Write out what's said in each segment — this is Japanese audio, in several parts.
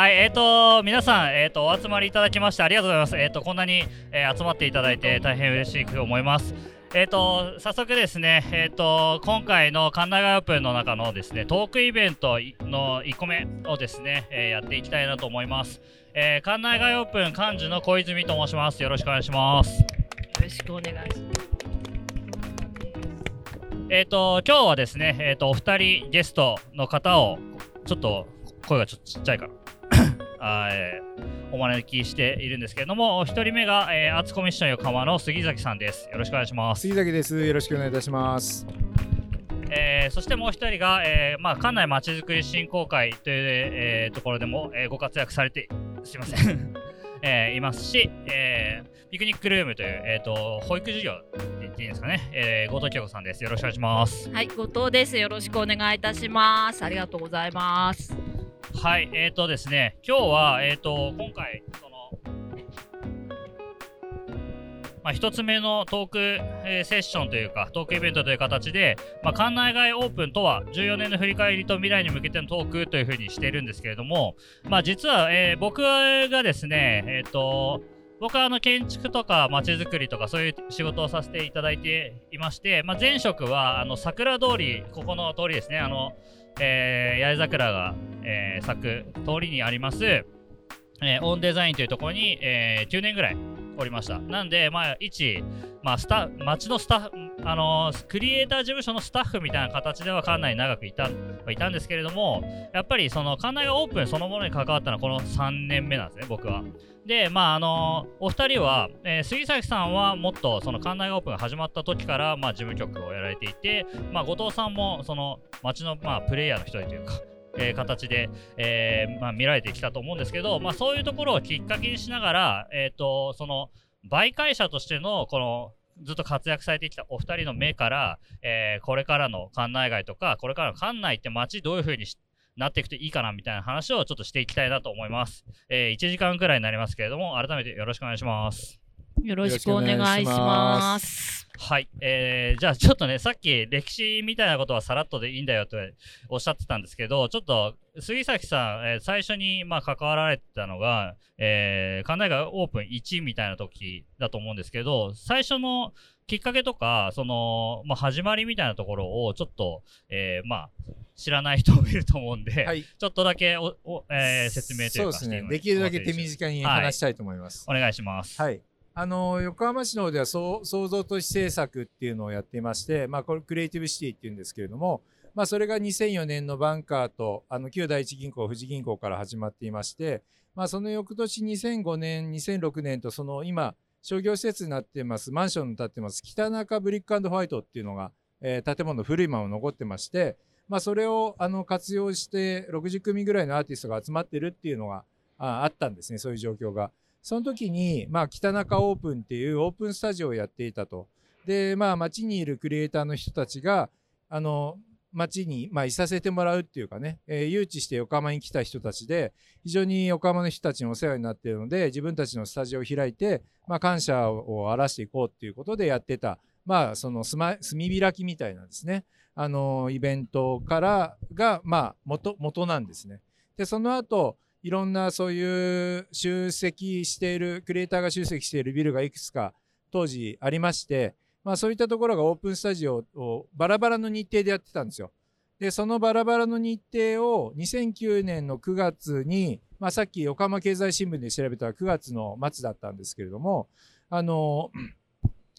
はい、えっ、ー、と、皆さん、えっ、ー、と、お集まりいただきましてありがとうございます。えっ、ー、と、こんなに、え集まっていただいて大変嬉しく思います。えっ、と、早速ですね、えっ、と、今回の神田川オープンの中のですね、トークイベントの1個目をですね、えやっていきたいなと思います。えー、館内外オープン幹事の小泉と申します。よろしくお願いします。よろしくお願いします。えっ、ー、と、今日はですね、えっ、ー、と、お二人ゲストの方を、ちょっと声がちょっとちっちゃいから、あえー、お招きしているんですけれども、お一人目が、えー、アーツコミッション横浜の杉崎さんです。よろしくお願いします。杉崎です。よろしくお願いいたします。えー、そしてもう一人が、えーまあ、館内まちづくり振興会という、えー、ところでも、えー、ご活躍されて、すいません えー、いますし、えー、ピクニックルームという、えーと、保育授業って言っていいんですかね、えー、後藤京子さんです。よろしくお願いします。はい、後藤です。よろしくお願いいたします。ありがとうございます。はい、えっ、ー、とですね、今日は、えっ、ー、と、今回、その、まあ、1つ目のトーク、えー、セッションというか、トークイベントという形で、まあ、館内外オープンとは、14年の振り返りと未来に向けてのトークというふうにしているんですけれども、まあ、実は、えー、僕がですね、えっ、と、僕はあの建築とか街づくりとかそういう仕事をさせていただいていまして、まあ、前職はあの桜通り、ここの通りですね、あの、えー、八重桜が、えー、咲く通りにあります、えー、オンデザインというところに、えー、9年ぐらいおりました。なんで、まあ、一、まあ、スタ町のスタッフ、あの、クリエイター事務所のスタッフみたいな形では館内に長くいたいたんですけれども、やっぱりその館内がオープンそのものに関わったのはこの3年目なんですね、僕は。で、まあ、あの、お二人は、えー、杉崎さんはもっとその館内オープンが始まった時から、まあ、事務局をやられていて、まあ、後藤さんもその町の、まあ、プレイヤーの一人というか、えー、形で、えーまあ、見られてきたと思うんですけど、まあ、そういうところをきっかけにしながら、えーと、その媒介者としてのこのずっと活躍されてきたお二人の目から、えー、これからの館内外とかこれからの館内って街どういう風になっていくといいかなみたいな話をちょっとしていきたいなと思います。えー、1時間くらいになりますけれども改めてよろしくお願いします。よろしくお願いします。はい。えー、じゃあちょっとね、さっき歴史みたいなことはさらっとでいいんだよとおっしゃってたんですけど、ちょっと杉崎さん、えー、最初にまあ関わられてたのが、えー、関内がオープン1みたいな時だと思うんですけど、最初のきっかけとか、その、まあ、始まりみたいなところをちょっと、えー、まあ、知らない人もいると思うんで、はい、ちょっとだけおお、えー、説明というかそうですね。できるだけ手短に話したいと思います。はい、お願いします。はい。あの横浜市の方では創造都市政策っていうのをやっていまして、まあ、これクリエイティブシティっていうんですけれども、まあ、それが2004年のバンカーとあの旧第一銀行富士銀行から始まっていまして、まあ、その翌年2005年2006年とその今商業施設になってますマンションに建ってます北中ブリックホワイトっていうのが、えー、建物古いまま残ってまして、まあ、それをあの活用して60組ぐらいのアーティストが集まってるっていうのがああったんですねそういう状況が。その時に、まあ、北中オープンっていうオープンスタジオをやっていたと。で、まあ、街にいるクリエイターの人たちが、あの、街に、まあ、いさせてもらうっていうかね、えー、誘致して横浜に来た人たちで、非常に横浜の人たちにお世話になっているので、自分たちのスタジオを開いて、まあ、感謝を荒らしていこうっていうことでやってた、まあ、その炭開きみたいなですね、あの、イベントからが、まあ、元、元なんですね。で、その後、いろんなそういう集積しているクリエイターが集積しているビルがいくつか当時ありまして、まあ、そういったところがオープンスタジオをバラバラの日程でやってたんですよ。でそのバラバラの日程を2009年の9月に、まあ、さっき横浜経済新聞で調べたら9月の末だったんですけれどもあの、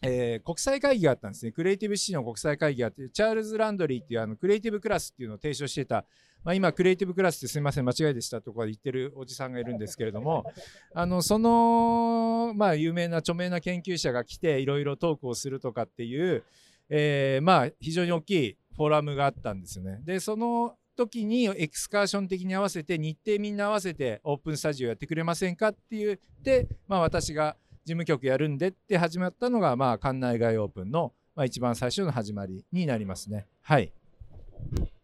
えー、国際会議があったんですねクリエイティブシティの国際会議があってチャールズ・ランドリーっていうあのクリエイティブクラスっていうのを提唱してたまあ、今、クリエイティブクラスってすみません、間違いでしたとか言ってるおじさんがいるんですけれども、あのその、まあ、有名な著名な研究者が来て、いろいろトークをするとかっていう、えー、まあ、非常に大きいフォーラムがあったんですよね。で、その時にエクスカーション的に合わせて、日程みんな合わせてオープンスタジオやってくれませんかって言って、まあ、私が事務局やるんでって始まったのが、まあ、館内外オープンの、まあ、一番最初の始まりになりますね。はい。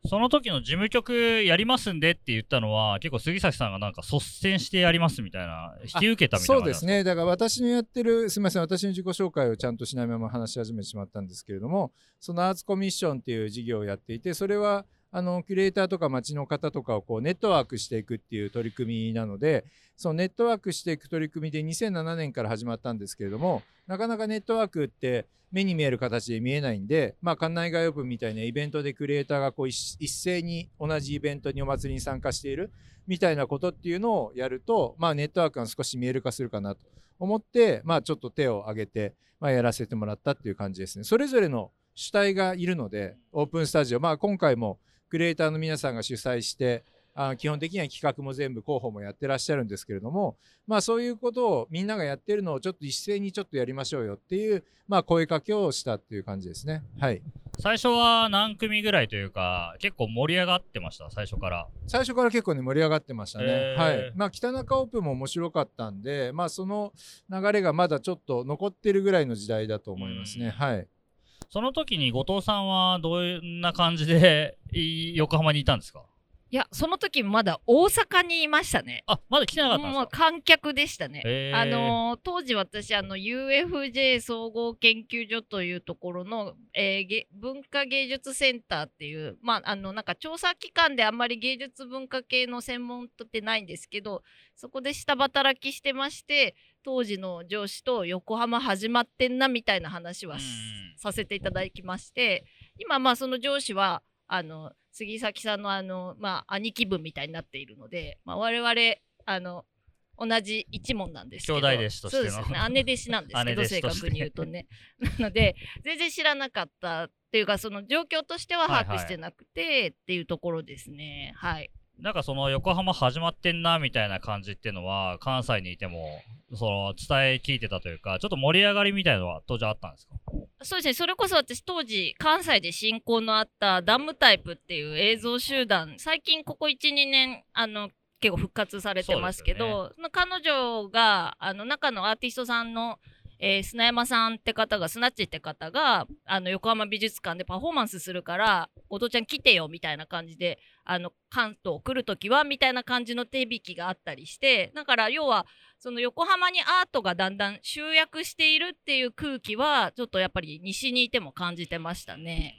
その時の事務局やりますんでって言ったのは、結構杉崎さんがなんか率先してやりますみたいな、引き受けたみたいな。そうですね、だから私のやってる、すみません、私の自己紹介をちゃんとしないまま話し始めてしまったんですけれども、そのアーツコミッションっていう事業をやっていて、それはあのキュレーターとか街の方とかをこうネットワークしていくっていう取り組みなのでそのネットワークしていく取り組みで2007年から始まったんですけれどもなかなかネットワークって目に見える形で見えないんで、まあ、館内外オープンみたいなイベントでクリエイターがこう一斉に同じイベントにお祭りに参加しているみたいなことっていうのをやると、まあ、ネットワークが少し見える化するかなと思って、まあ、ちょっと手を挙げて、まあ、やらせてもらったっていう感じですね。それぞれの主体がいるのでオープンスタジオ、まあ、今回もクリエイターの皆さんが主催してあ基本的には企画も全部広報もやってらっしゃるんですけれども、まあ、そういうことをみんながやってるのをちょっと一斉にちょっとやりましょうよっていう、まあ、声かけをしたっていう感じですね。はい、最初は何組ぐらいというか、結構盛り上がってました、最初から。最初から結構ね盛り上がってましたね。へーはい。まあ北中オープンも面白かったんで、まあその流れがまだちょっと残ってるぐらいの時代だと思いますね。うんはい。その時に後藤さんはどんな感じでい横浜にいたんですか？いや、その時まだ大阪にいましたね。あ、まだ来てなかったんですもうか観客でしたね。あのー当時私あの UFJ 総合研究所というところの、えーげ文化芸術センターっていうまああのなんか調査機関であんまり芸術文化系の専門ってないんですけどそこで下働きしてまして当時の上司と横浜始まってんなみたいな話はさせていただきまして今まあその上司はあの杉崎さんのあのまあ兄貴分みたいになっているので、まあ、我々あの同じ一門なんですけど兄弟弟子としての。そうですね。姉弟子なんですけ 姉ど正確に言うとね。なので全然知らなかったっていうかその状況としては把握してなくて、っていうところですね。はいなんかその横浜始まってんなみたいな感じっていうのは関西にいてもその伝え聞いてたというかちょっと盛り上がりみたいなのは当時あったんですか？そうですね。それこそ私当時関西で親交のあったダムタイプっていう映像集団最近ここ12年あの結構復活されてますけどその彼女があの中のアーティストさんの、えー砂山さんって方がスナッチって方があの横浜美術館でパフォーマンスするからお父ちゃん来てよみたいな感じであの関東来る時はみたいな感じの手引きがあったりしてだから要はその横浜にアートがだんだん集約しているっていう空気はちょっとやっぱり西にいても感じてましたね。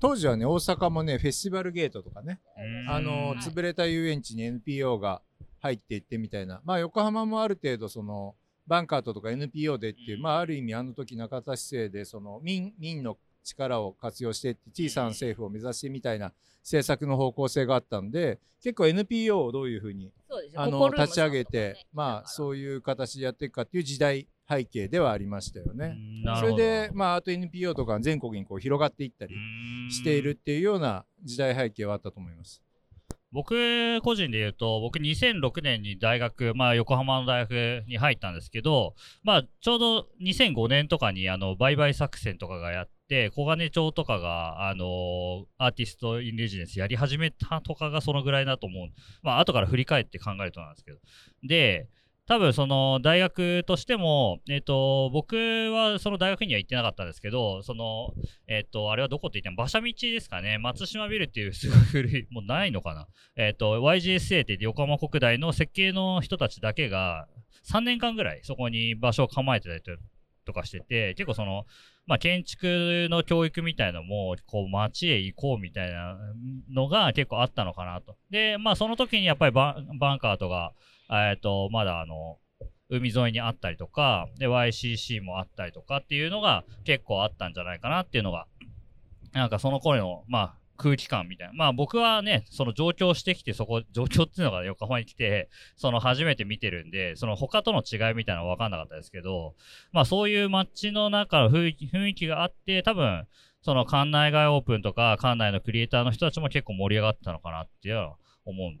当時はね大阪もねフェスティバルゲートとかね、うん。あのはい。潰れた遊園地に NPO が入っていってみたいな。まあ横浜もある程度そのバンカートとか NPO でっていう、うん。まあある意味あの時中田市政でその民民の力を活用してって小さな政府を目指してみたいな政策の方向性があったんで結構 NPO をどういうふうにそうですね。あの立ち上げて、まあそういう形でやっていくかっていう時代背景ではありましたよね。それでまああと NPO とか全国にこう広がっていったりうんしているっていうような時代背景はあったと思います。僕個人で言うと僕2006年に大学、まあ、横浜の大学に入ったんですけど、まあ、ちょうど2005年とかにあの売買作戦とかがやって小金町とかが、あのアーティスト・イン・レジデンスやり始めたとかがそのぐらいだと思う。まあ後から振り返って考えるとなんですけど。で多分その大学としても、えっと僕はその大学には行ってなかったんですけどそのえっ、と、あれはどこって言っても、馬車道ですかね。松島ビルっていうすごい古い、もうないのかな。えっ、と、YGSA って横浜国大の設計の人たちだけが、3年間ぐらいそこに場所を構えてたりとかしてて、結構その、まあ、建築の教育みたいのも、こう、街へ行こうみたいなのが結構あったのかなと。で、まあ、その時にやっぱりバンカーとか、えっ、と、まだあの、海沿いにあったりとか、で、YCC もあったりとかっていうのが結構あったんじゃないかなっていうのが、なんかその頃の、まあ、空気感みたいな。まあ僕はね、その上京してきて、そこ、上京っていうのが横浜に来て、その初めて見てるんで、その他との違いみたいなのは分かんなかったですけど、まあそういう街の中の雰囲気雰囲気があって、多分、その館内外オープンとか、館内のクリエイターの人たちも結構盛り上がったのかなっていうのは思っ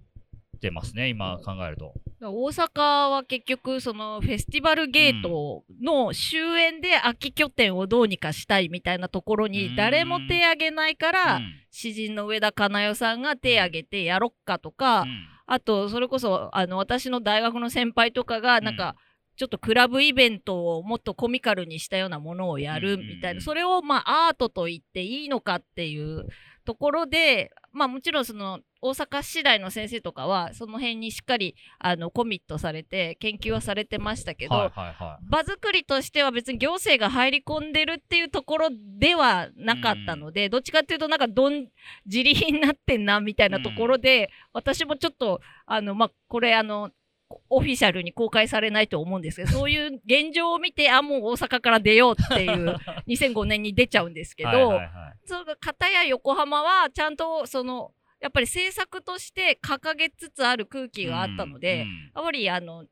てますね、今考えると。大阪は結局そのフェスティバルゲートの終焉で空き拠点をどうにかしたいみたいなところに誰も手挙げないから、うん。詩人の上田かな代さんが手挙げてやろっかとか、うん。あとそれこそあの私の大学の先輩とかがなんうん。か、ちょっとクラブイベントをもっとコミカルにしたようなものをやるみたいな、うん。それをまあアートと言っていいのかっていうところでまあもちろんその大阪市大の先生とかはその辺にしっかりあのコミットされて研究はされてましたけど、はいはいはい。場作りとしては別に行政が入り込んでるっていうところではなかったので、どっちかっていうとなんかどん自利品になってんなみたいなところで、私もちょっとあのまあこれあのオフィシャルに公開されないと思うんですけど そういう現状を見てあもう大阪から出ようっていう 2005年に出ちゃうんですけど、はいはいはい。その片や横浜はちゃんとそのやっぱり政策として掲げつつある空気があったので、うんやっぱりあの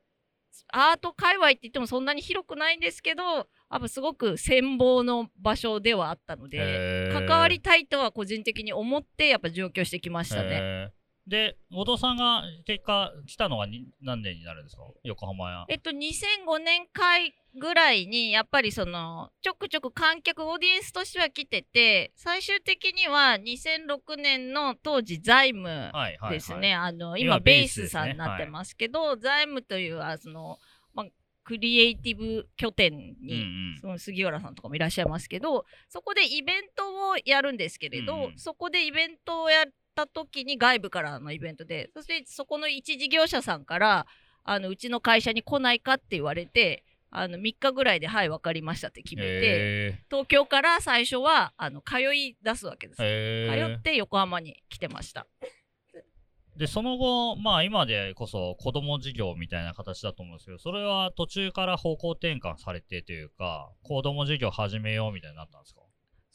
アート界隈って言ってもそんなに広くないんですけどやっぱすごく羨望の場所ではあったので関わりたいとは個人的に思ってやっぱ上京してきましたね。で、後藤さんが結果来たのはに何年になるんですか？横浜や。えっと、2005年会ぐらいにやっぱりそのちょくちょく観客オーディエンスとしては来てて最終的には2006年の当時財務はいはい、はい。ですね、あの今今ベースさんになってますけど、財務というあその、まあ、クリエイティブ拠点うんうに、ん。その杉浦さんとかもいらっしゃいますけどそこでイベントをやるんですけれど、うんうんそこでイベントをやった時に外部からのイベントでそしてそこの一事業者さんからあのうちの会社に来ないかって言われてあの3日ぐらいで「はい分かりました」って決めて、へ東京から最初はあの通い出すわけです通って横浜に来てました。ーで、その後、まあ今でこそ子供事業みたいな形だと思うんですけど、それは途中から方向転換されてというか、子供事業始めようみたいになったんですか？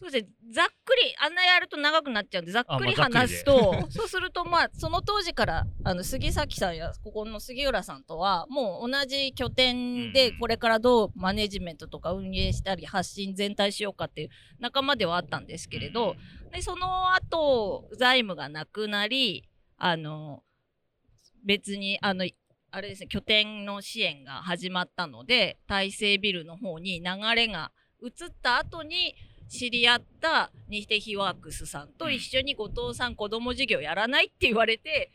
そうですね、ざっくり、あんなやると長くなっちゃうんで、ざっくり話すと、そうすると、まあ、その当時から、あの、杉崎さんや、ここの杉浦さんとは、もう同じ拠点で、うん。これからどうマネジメントとか運営したり、発信全体しようかっていう仲間ではあったんですけれど、で、その後、財務がなくなり、あの、別に、あの、あれですね、拠点の支援が始まったので、大成ビルの方に流れが移った後に、知り合ったニテヒワークスさんと一緒に後藤さん子供事業やらないって言われて、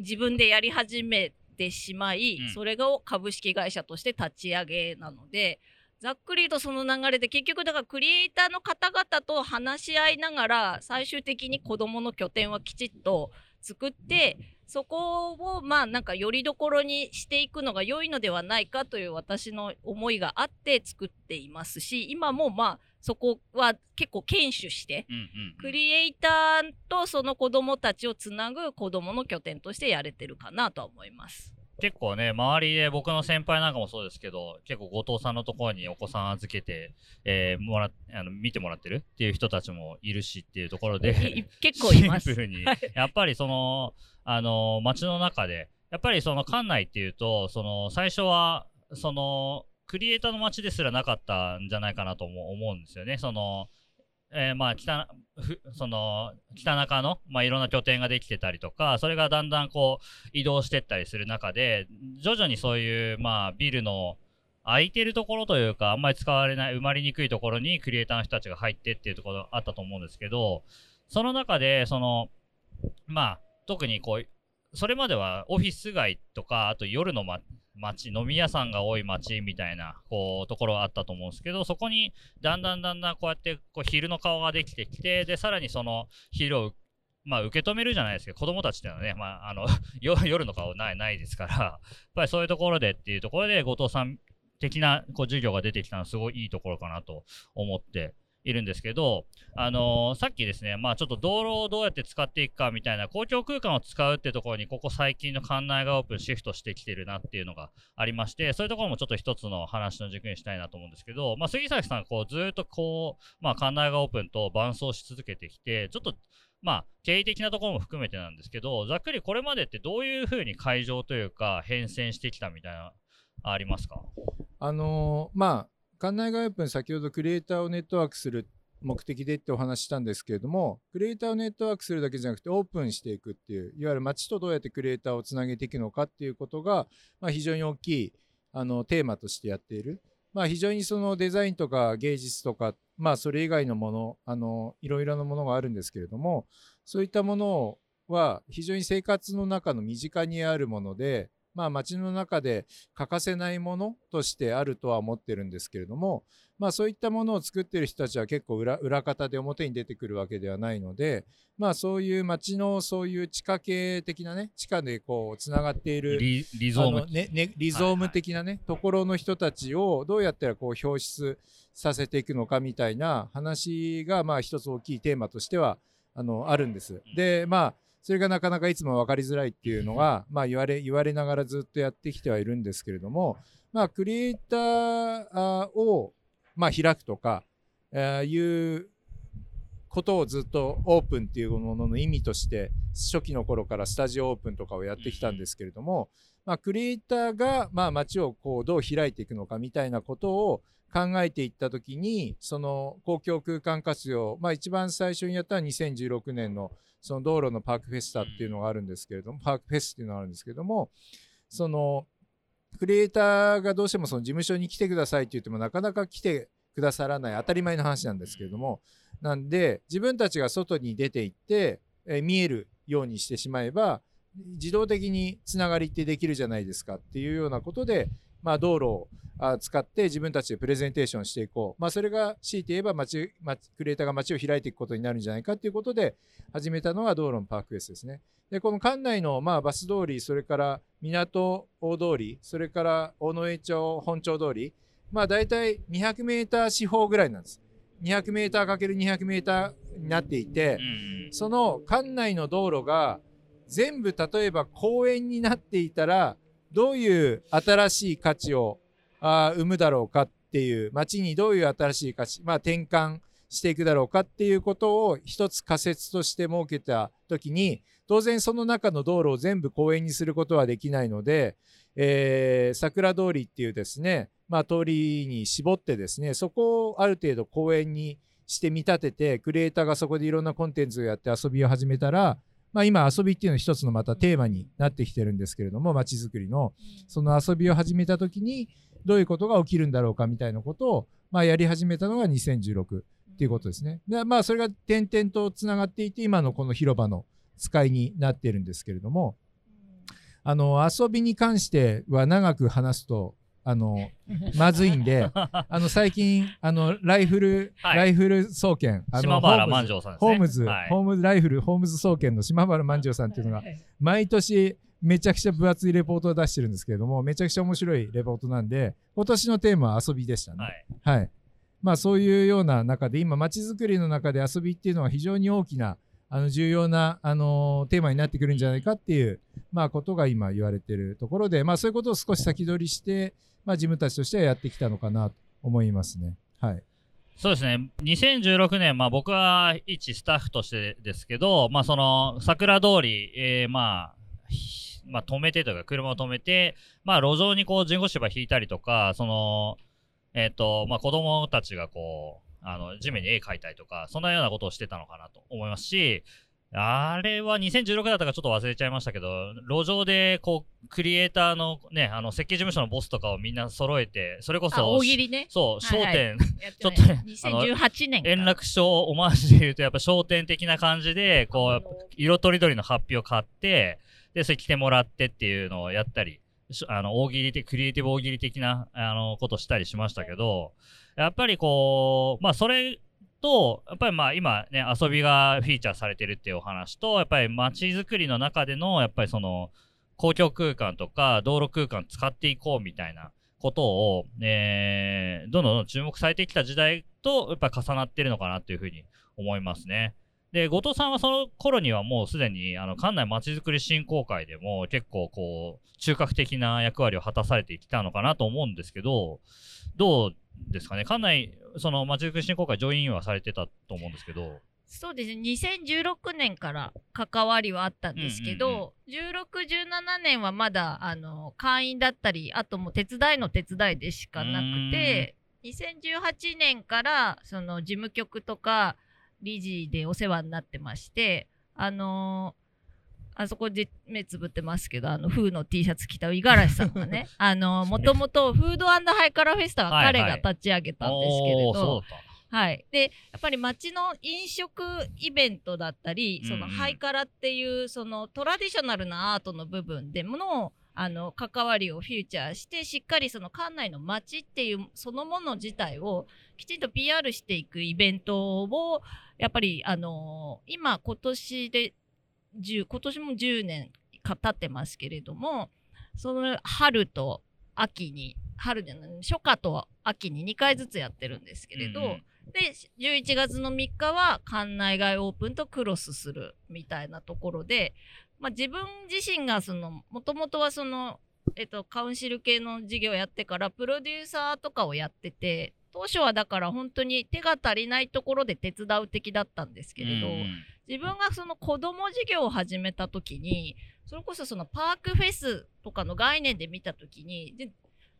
自分でやり始めてしまい、うん。それが株式会社として立ち上げなので、ざっくりとその流れで結局だからクリエイターの方々と話し合いながら最終的に子どもの拠点はきちっと作ってそこをまあなんかよりどころにしていくのが良いのではないかという私の思いがあって作っていますし今もまあそこは結構堅守してクリエイターとその子どもたちをつなぐ子どもの拠点としてやれてるかなとは思います。結構ね、周りで僕の先輩なんかもそうですけど、結構後藤さんのところにお子さん預けて、えーもらあの見てもらってるっていう人たちもいるしっていうところで、い結構います。シンプルに。はい、やっぱりその、あの、街の中で、やっぱりその館内っていうと、その、最初は、その、クリエイターの街ですらなかったんじゃないかなと思うんですよね。その、えーまあ北その北中の、まあ、いろんな拠点ができてたりとかそれがだんだんこう移動してったりする中で徐々にそういう、まあ、ビルの空いてるところというかあんまり使われない埋まりにくいところにクリエイターの人たちが入ってっていうところあったと思うんですけどその中でそのまあ特にこうそれまではオフィス街とかあと夜の、ま、街飲み屋さんが多い街みたいなこうところはあったと思うんですけどそこにだんだんだんだんこうやってこう昼の顔ができてきてでさらにその昼をまあ、受け止めるじゃないですけど子供たちっていうのはね、まあ、あの 夜の顔ないないですからやっぱりそういうところでっていうところで後藤さん的なこう授業が出てきたのはすごいいいところかなと思っているんですけど、あのーさっきですね、まあちょっと道路をどうやって使っていくかみたいな公共空間を使うってところにここ最近の館内がオープンシフトしてきてるなっていうのがありまして、そういうところもちょっと一つの話の軸にしたいなと思うんですけど、まあ杉崎さんこうずっとこう、まあ館内がオープンと伴走し続けてきて、ちょっとまあ経営的なところも含めてなんですけど、ざっくりこれまでってどういうふうに会場というか変遷してきたみたいな、ありますか？あのーまあ館内外オープン先ほどクリエイターをネットワークする目的でってお話ししたんですけれどもクリエイターをネットワークするだけじゃなくてオープンしていくっていういわゆる街とどうやってクリエイターをつなげていくのかっていうことが、まあ、非常に大きいあのテーマとしてやっている、まあ、非常にそのデザインとか芸術とか、まあ、それ以外のものあのいろいろなものがあるんですけれどもそういったものは非常に生活の中の身近にあるものでまあ、街の中で欠かせないものとしてあるとは思ってるんですけれども、まあ、そういったものを作ってる人たちは結構裏裏方で表に出てくるわけではないので、まあ、そういう街のそういう地下系的なね地下でこうつながっているリリゾームねね、リゾーム的なね、ところの人たちをどうやったらこう表出させていくのかみたいな話がまあ一つ大きいテーマとしてはあのあるんです。でまあそれがなかなかいつも分かりづらいっていうのが、まあ、言われ言われながらずっとやってきてはいるんですけれども、まあ、クリエイターを、まあ、開くとか、えーいうことをずっとオープンっていうものの意味として初期の頃からスタジオオープンとかをやってきたんですけれども、まあ、クリエイターが、まあ、街をこうどう開いていくのかみたいなことを考えていった時にその公共空間活用、まあ、一番最初にやったのは2016年のその道路のパークフェスタっていうのがあるんですけれどもパークフェスっていうのがあるんですけれどもそのクリエイターがどうしてもその事務所に来てくださいって言ってもなかなか来てくださらない当たり前の話なんですけれどもなんで自分たちが外に出て行って、えー見えるようにしてしまえば自動的につながりってできるじゃないですかっていうようなことで、まあ、道路をあ使って自分たちでプレゼンテーションしていこう、まあ、それが強いて言えば街街クリエイターが街を開いていくことになるんじゃないかっていうことで始めたのが道路のパークフェスですね。でこの館内の、まあ、バス通りそれから港大通りそれから大野江町本町通りまあ大体200メーター四方ぐらいなんです。200メーター ×200 メーターになっていて、うんその館内の道路が全部例えば公園になっていたらどういう新しい価値をあ生むだろうかっていう街にどういう新しい価値、まあ、転換していくだろうかっていうことを一つ仮説として設けた時に当然その中の道路を全部公園にすることはできないので、えー桜通りっていうですね、まあ、通りに絞ってですねそこをある程度公園にして見立ててクリエイターがそこでいろんなコンテンツをやって遊びを始めたら、まあ、今遊びっていうのは一つのまたテーマになってきてるんですけれども街づくりの。その遊びを始めた時にどういうことが起きるんだろうかみたいなことを、まあ、やり始めたのが2016っていうことですね。でまあそれが点々とつながっていて今のこの広場の使いになってるんですけれども。あの遊びに関しては長く話すとあのまずいんで あの最近あのライフル、はいライフル総研あの島原ホームズ万丈さんですね。ホームズ、はいホームズライフルホームズ総研の島原万丈さんっていうのが毎年めちゃくちゃ分厚いレポートを出してるんですけれどもめちゃくちゃ面白いレポートなんで今年のテーマは遊びでしたね。はいはい。まあそういうような中で今街づくりの中で遊びっていうのは非常に大きなあの重要な、あのーテーマになってくるんじゃないかっていう、まあ、ことが今言われているところで、まあ、そういうことを少し先取りして、まあ、自分たちとしてはやってきたのかなと思いますね。はい。そうですね、2016年、まあ、僕は一スタッフとしてですけど、まあ、その桜通り、えーまあ、まあ、止めてというか、車を止めて、まあ、路上にこう人工芝引いたりとか、その、えっ、と、まあ、子供たちがこう、あの、地面に絵描いたりとか、そんなようなことをしてたのかなと思いますし、あれは2016だったかちょっと忘れちゃいましたけど、路上でこう、クリエイターのね、あの、設計事務所のボスとかをみんな揃えて、それこあそ、大喜利ね。そう、商はいはい ちょっとねあの2018年。円楽賞オマージュで言うと、やっぱ商店的な感じで、こう、色とりどりの発表を買って、で、それ着てもらってっていうのをやったり、しあの、大喜利的、クリエイティブ大喜利的な、あの、ことしたりしましたけど、やっぱりこう、まあ、それと、やっぱりまあ、今ね、遊びがフィーチャーされてるっていうお話と、やっぱり街づくりの中での、やっぱりその、公共空間とか道路空間使っていこうみたいなことを、えーどんどん注目されてきた時代とやっぱ重なってるのかなというふうに思いますね。で、後藤さんはその頃にはもうすでに、あの、館内まちづくり振興会でも結構こう、中核的な役割を果たされてきたのかなと思うんですけど、どうですかね？館内、そのまちづくり振興会、ジョインはされてたと思うんですけど、そうですね。2016年から関わりはあったんですけど、1617年はまだあの会員だったりあともう手伝いの手伝いでしかなくて2018年からその事務局とか理事でお世話になってましてあのあそこで目つぶってますけどあのフーの T シャツ着た五十嵐さんがね。あのもともとフードハイカラーフェスタは彼が立ち上げたんですけれど、おーそうだっはい、でやっぱり町の飲食イベントだったり、そのハイカラっていうそのトラディショナルなアートの部分でものをあの関わりをフィーチャーしてしっかりその館内の街っていうそのもの自体をきちんと PR していくイベントをやっぱりあの今今年で10今年も10年か経ってますけれどもその春と秋に春じゃない初夏と秋に2回ずつやってるんですけれど、うんうん。で11月の3日は館内外オープンとクロスするみたいなところで、まあ、自分自身がそのもともとはその、えっと、カウンシル系の事業をやってからプロデューサーとかをやってて当初はだから本当に手が足りないところで手伝う的だったんですけれど、うん自分がその子供事業を始めた時にそれこそそのパークフェスとかの概念で見た時にで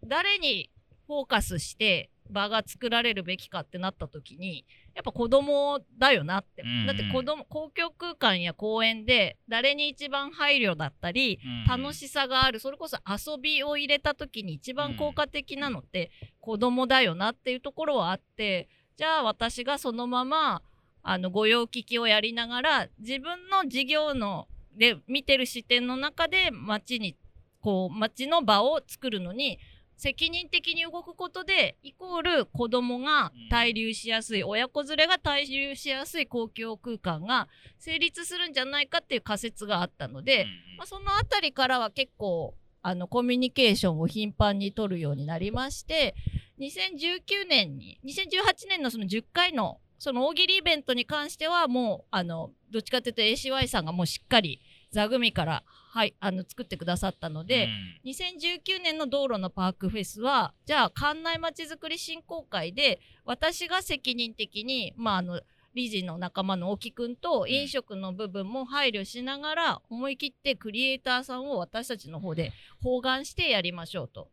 誰にフォーカスして場が作られるべきかってなった時にやっぱ子供だよなって、うんうん。だって子供公共空間や公園で誰に一番配慮だったりうん楽しさがあるそれこそ遊びを入れた時に一番効果的なのって子供だよなっていうところはあってじゃあ私がそのままあの御用聞きをやりながら自分の事業ので見てる視点の中で町にこう町の場を作るのに責任的に動くことでイコール子供が滞留しやすい、親子連れが滞留しやすい公共空間が成立するんじゃないかっていう仮説があったので、まあ、そのあたりからは結構あのコミュニケーションを頻繁に取るようになりまして2019年に2018年のその10回のその大喜利イベントに関してはもうあのどっちかというと ACY さんがもうしっかり座組から、はい、あの作ってくださったので、2019年の道路のパークフェスはじゃあ館内まちづくり振興会で私が責任的に、まあ、あの理事の仲間の沖くんと飲食の部分も配慮しながら思い切ってクリエイターさんを私たちの方で包含してやりましょうと。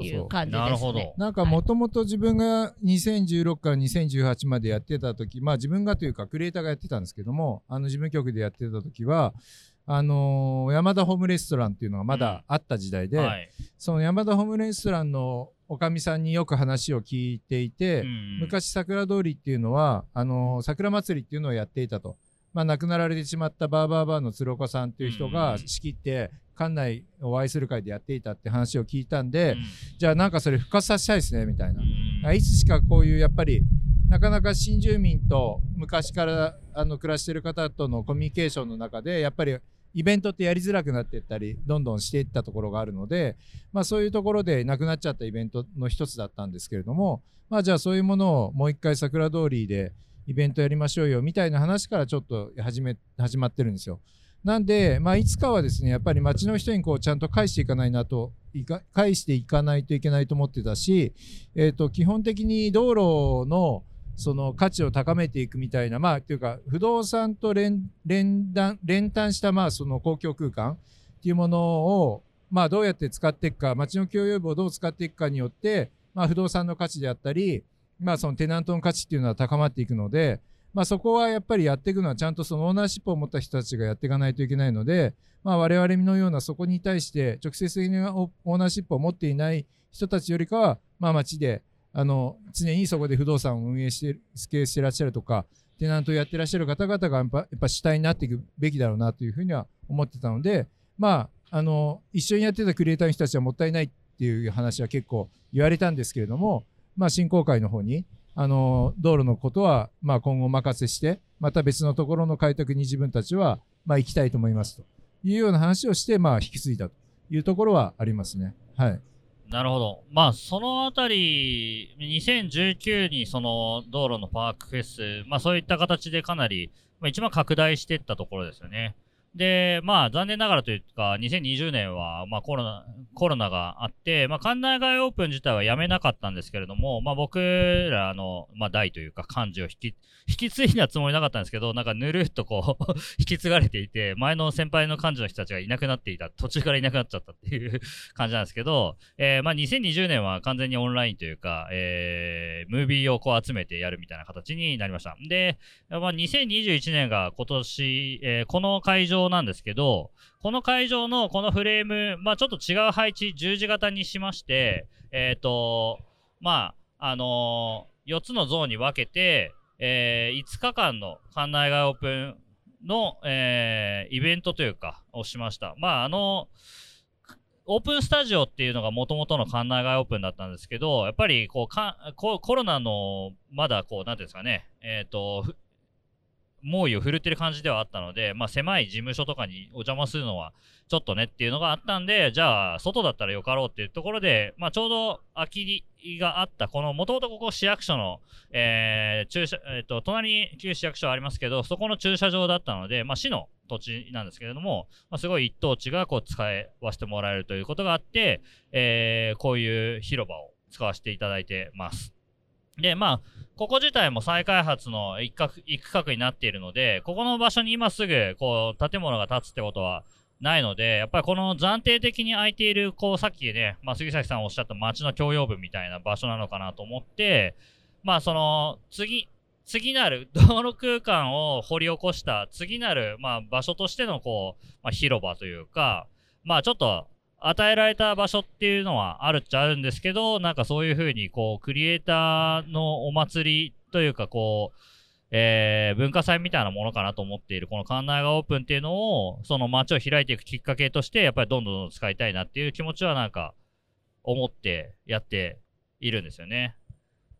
いう感じですね。なるほど。なんかもともと自分が2016から2018までやってた時まあ自分がというかクリエイターがやってたんですけどもあの事務局でやってた時はあのー山田ホームレストランっていうのがまだあった時代で、はい。その山田ホームレストランのおかみさんによく話を聞いていて、うん昔桜通りっていうのはあのー桜祭りっていうのをやっていたと。まあ、亡くなられてしまったバーバーバーの鶴岡さんっていう人が仕切って館内を愛する会でやっていたって話を聞いたんで、じゃあなんかそれ復活させたいですねみたいな。いつしかこういうやっぱりなかなか新住民と昔からあの暮らしてる方とのコミュニケーションの中でやっぱりイベントってやりづらくなっていったりどんどんしていったところがあるので、まあ、そういうところでなくなっちゃったイベントの一つだったんですけれども、まあ、じゃあそういうものをもう一回桜通りでイベントやりましょうよみたいな話からちょっと始め始まってるんですよ。なんで、まあ、いつかはですねやっぱり街の人にこうちゃんと返していかないなと返していかないといけないと思ってたし、えー、と基本的に道路のその価値を高めていくみたいなまあというか不動産と連連弾連単したまあその公共空間っていうものをまあどうやって使っていくか街の共有部をどう使っていくかによってまあ不動産の価値であったりまあそのテナントの価値っていうのは高まっていくのでまあそこはやっぱりやっていくのはちゃんとそのオーナーシップを持った人たちがやっていかないといけないのでまあ我々のようなそこに対して直接的なオーナーシップを持っていない人たちよりかはまあ街であの常にそこで不動産を運営して経営してらっしゃるとかテナントをやってらっしゃる方々がやっぱやっぱ主体になっていくべきだろうなというふうには思ってたのでまああの一緒にやってたクリエイターの人たちはもったいないっていう話は結構言われたんですけれどもまあ振興会の方にあの道路のことはまあ今後お任せしてまた別のところの開拓に自分たちはまあ行きたいと思いますというような話をしてまあ引き継いだというところはありますね。はい。なるほど。まあ、そのあたり、2019にその道路のパークフェス、まあそういった形でかなり、まあ、一番拡大していったところですよね。で、まあ残念ながらというか、2020年は、まあコロナ、コロナがあって、まあ館内外オープン自体はやめなかったんですけれども、まあ僕らの、まあ代というか幹事を引き、引き継いだつもりなかったんですけど、なんかぬるっとこう 引き継がれていて、前の先輩の幹事の人たちがいなくなっていた、途中からいなくなっちゃったっていう 感じなんですけど、えーまあ2020年は完全にオンラインというか、えームービーをこう集めてやるみたいな形になりました。で、まあ2021年が今年、えーこの会場なんですけど、この会場のこのフレーム、まあちょっと違う配置、十字型にしまして、えっ、と、まあ、あのー4つのゾーンに分けて、えー5日間の館内外オープンの、えーイベントというか、をしました。まあ、あの、オープンスタジオっていうのがもともとの館内外オープンだったんですけど、やっぱりこうかココロナのまだこう、なんていうんですかね、えっ、と、猛威を振るってる感じではあったので、まあ、狭い事務所とかにお邪魔するのはちょっとねっていうのがあったんで、じゃあ、外だったらよかろうっていうところで、まあ、ちょうど空きがあった、この、もともとここ市役所の、えー、駐車、えっ、ー、と、隣に旧市役所ありますけど、そこの駐車場だったので、まあ、市の土地なんですけれども、まあ、すごい一等地がこう使わせてもらえるということがあって、えー、こういう広場を使わせていただいてます。で、まあ、ここ自体も再開発の一角一区画になっているので、ここの場所に今すぐ、こう、建物が建つってことはないので、やっぱりこの暫定的に空いている、こう、さっきね、まあ、杉崎さんおっしゃった街の共用部みたいな場所なのかなと思って、まあ、その、次、次なる 道路空間を掘り起こした次なる、まあ、場所としてのこう、まあ、広場というか、まあちょっと与えられた場所っていうのはあるっちゃあるんですけど、なんかそういうふうに、こう、クリエイターのお祭りというか、こう、えー、文化祭みたいなものかなと思っている、この館内がオープンっていうのを、その街を開いていくきっかけとして、やっぱりどんどん使いたいなっていう気持ちはなんか、思ってやっているんですよね。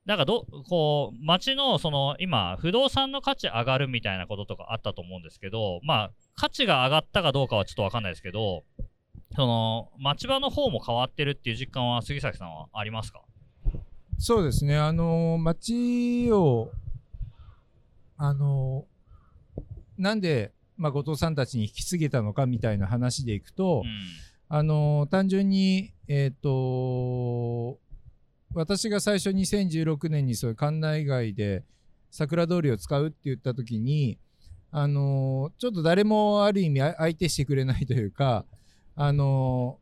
なんかど、こう、街の、その、今、不動産の価値上がるみたいなこととかあったと思うんですけど、まあ、価値が上がったかどうかはちょっとわかんないですけど、その町場の方も変わってるっていう実感は杉崎さんはありますか？そうですね。あの町をあのなんで、まあ、後藤さんたちに引き継げたのかみたいな話でいくと、うん、あの単純にえっ、ー、と私が最初2016年にそういう館内外で桜通りを使うって言った時にあのちょっと誰もある意味相手してくれないというかあの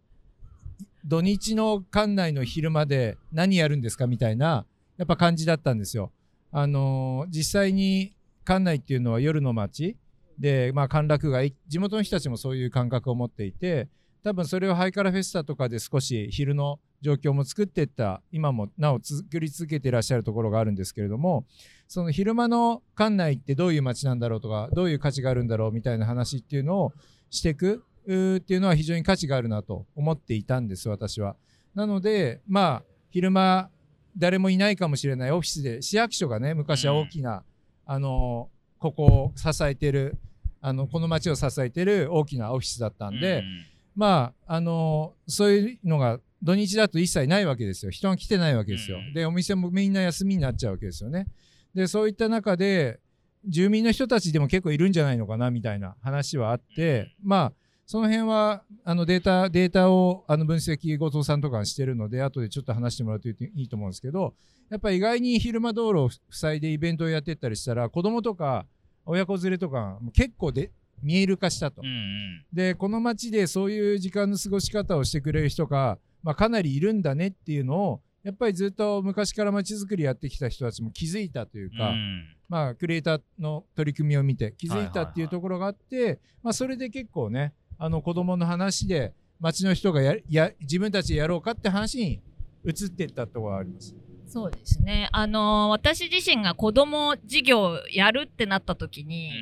土日の館内の昼間で何やるんですかみたいなやっぱ感じだったんですよ。あの実際に館内っていうのは夜の街で、まあ、歓楽街地元の人たちもそういう感覚を持っていて多分それをハイカラフェスタとかで少し昼の状況も作っていった今もなお作り続けていらっしゃるところがあるんですけれどもその昼間の館内ってどういう街なんだろうとかどういう価値があるんだろうみたいな話っていうのをしていくっていうのは非常に価値があるなと思っていたんです私は。なのでまあ昼間誰もいないかもしれないオフィスで市役所がね昔は大きな、あのここを支えてるあのこの町を支えてる大きなオフィスだったんで、まああのそういうのが土日だと一切ないわけですよ人が来てないわけですよ。でお店もみんな休みになっちゃうわけですよね。でそういった中で住民の人たちでも結構いるんじゃないのかなみたいな話はあってまあその辺はあのデータデータをあの分析後藤さんとかしてるので後でちょっと話してもらうといいと思うんですけどやっぱり意外に昼間道路を塞いでイベントをやってったりしたら子供とか親子連れとか結構で見える化したと、うんうん、でこの街でそういう時間の過ごし方をしてくれる人が、まあ、かなりいるんだねっていうのをやっぱりずっと昔から街づくりやってきた人たちも気づいたというか、うん、まあクリエイターの取り組みを見て気づいたっていうところがあって、まあ、それで結構ねあの子供の話で町の人がやや自分たちでやろうかって話に移っていったところがあります。そうですね。あのー、私自身が子供事業やるってなった時に、うん、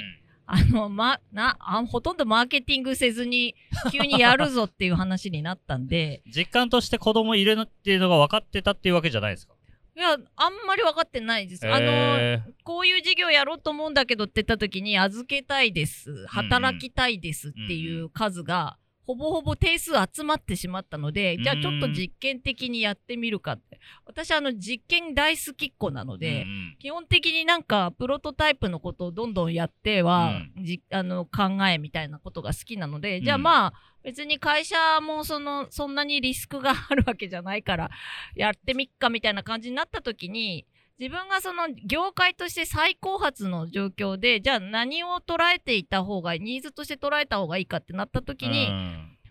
あの、ま、なあ、ほとんどマーケティングせずに、急にやるぞっていう話になったんで。実感として子供いるっていうのが分かってたっていうわけじゃないですかいや、あんまり分かってないです。えー、あの、こういう事業やろうと思うんだけどって言った時に、預けたいです、働きたいですっていう数が、ほぼほぼ定数集まってしまったので、じゃあちょっと実験的にやってみるかって。私あの実験大好きっ子なので、基本的になんかプロトタイプのことをどんどんやっては、じあの考えみたいなことが好きなので、じゃあまあ別に会社もそのそんなにリスクがあるわけじゃないからやってみっかみたいな感じになった時に、自分がその業界として最高発の状況でじゃあ何を捉えていた方がニーズとして捉えた方がいいかってなった時に、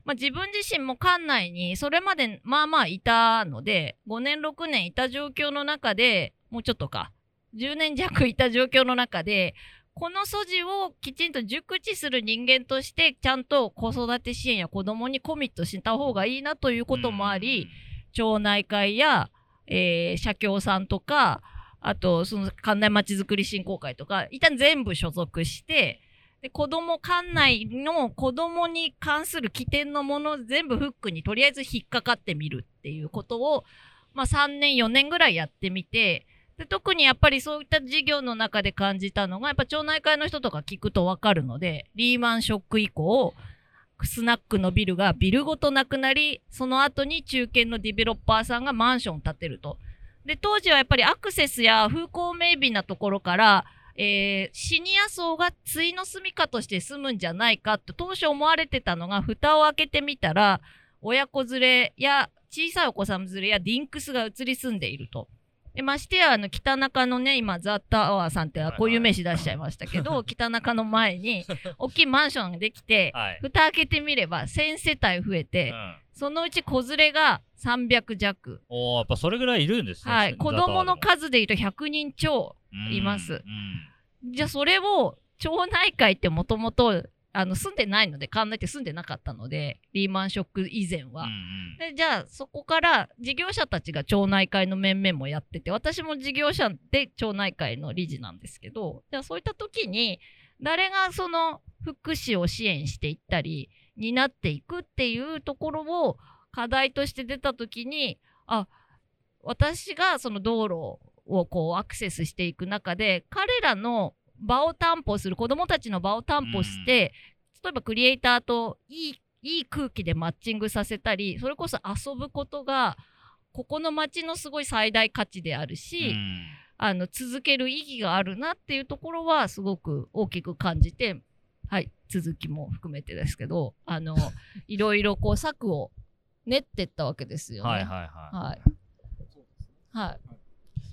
まあ、自分自身も館内にそれまでまあまあいたので5年6年いた状況の中でもうちょっとか10年弱いた状況の中でこの素地をきちんと熟知する人間としてちゃんと子育て支援や子供にコミットした方がいいなということもあり、町内会や、えー、社協さんとかあと、その、関内まちづくり振興会とか、一旦全部所属して、で子供館内の子供に関する起点のもの全部フックにとりあえず引っかかってみるっていうことを、まあ、3年4年ぐらいやってみてで特にやっぱりそういった事業の中で感じたのがやっぱ町内会の人とか聞くと分かるのでリーマンショック以降スナックのビルがビルごとなくなりその後に中堅のディベロッパーさんがマンションを建てると。で当時はやっぱりアクセスや風光明媚なところからえー、シニア層が対の住みかとして住むんじゃないかと当初思われてたのが蓋を開けてみたら親子連れや小さいお子さん連れやディンクスが移り住んでいると。でましてやあの北中のね今ザ・タワーさんってこういう名詞出しちゃいましたけど 北中の前に大きいマンションができて、はい、蓋開けてみれば1000世帯増えて、うん、そのうち子連れが300弱。おやっぱそれぐらいいるんですねはい。子供の数でいうと100人超います、じゃあそれを町内会ってもともとあの住んでないので考えて住んでなかったのでリーマンショック以前は、うんうん、でじゃあそこから事業者たちが町内会の面々もやってて私も事業者で町内会の理事なんですけどじゃあそういった時に誰がその福祉を支援していったり担っていくっていうところを課題として出た時にあ私がその道路をこうアクセスしていく中で彼らの場を担保する子どもたちの場を担保して、例えばクリエイターといいいい空気でマッチングさせたりそれこそ遊ぶことがここの街のすごい最大価値であるし、あの続ける意義があるなっていうところはすごく大きく感じてはい続きも含めてですけどあの いろいろこう策を練ってったわけですよね。はいはいはい。はい、はい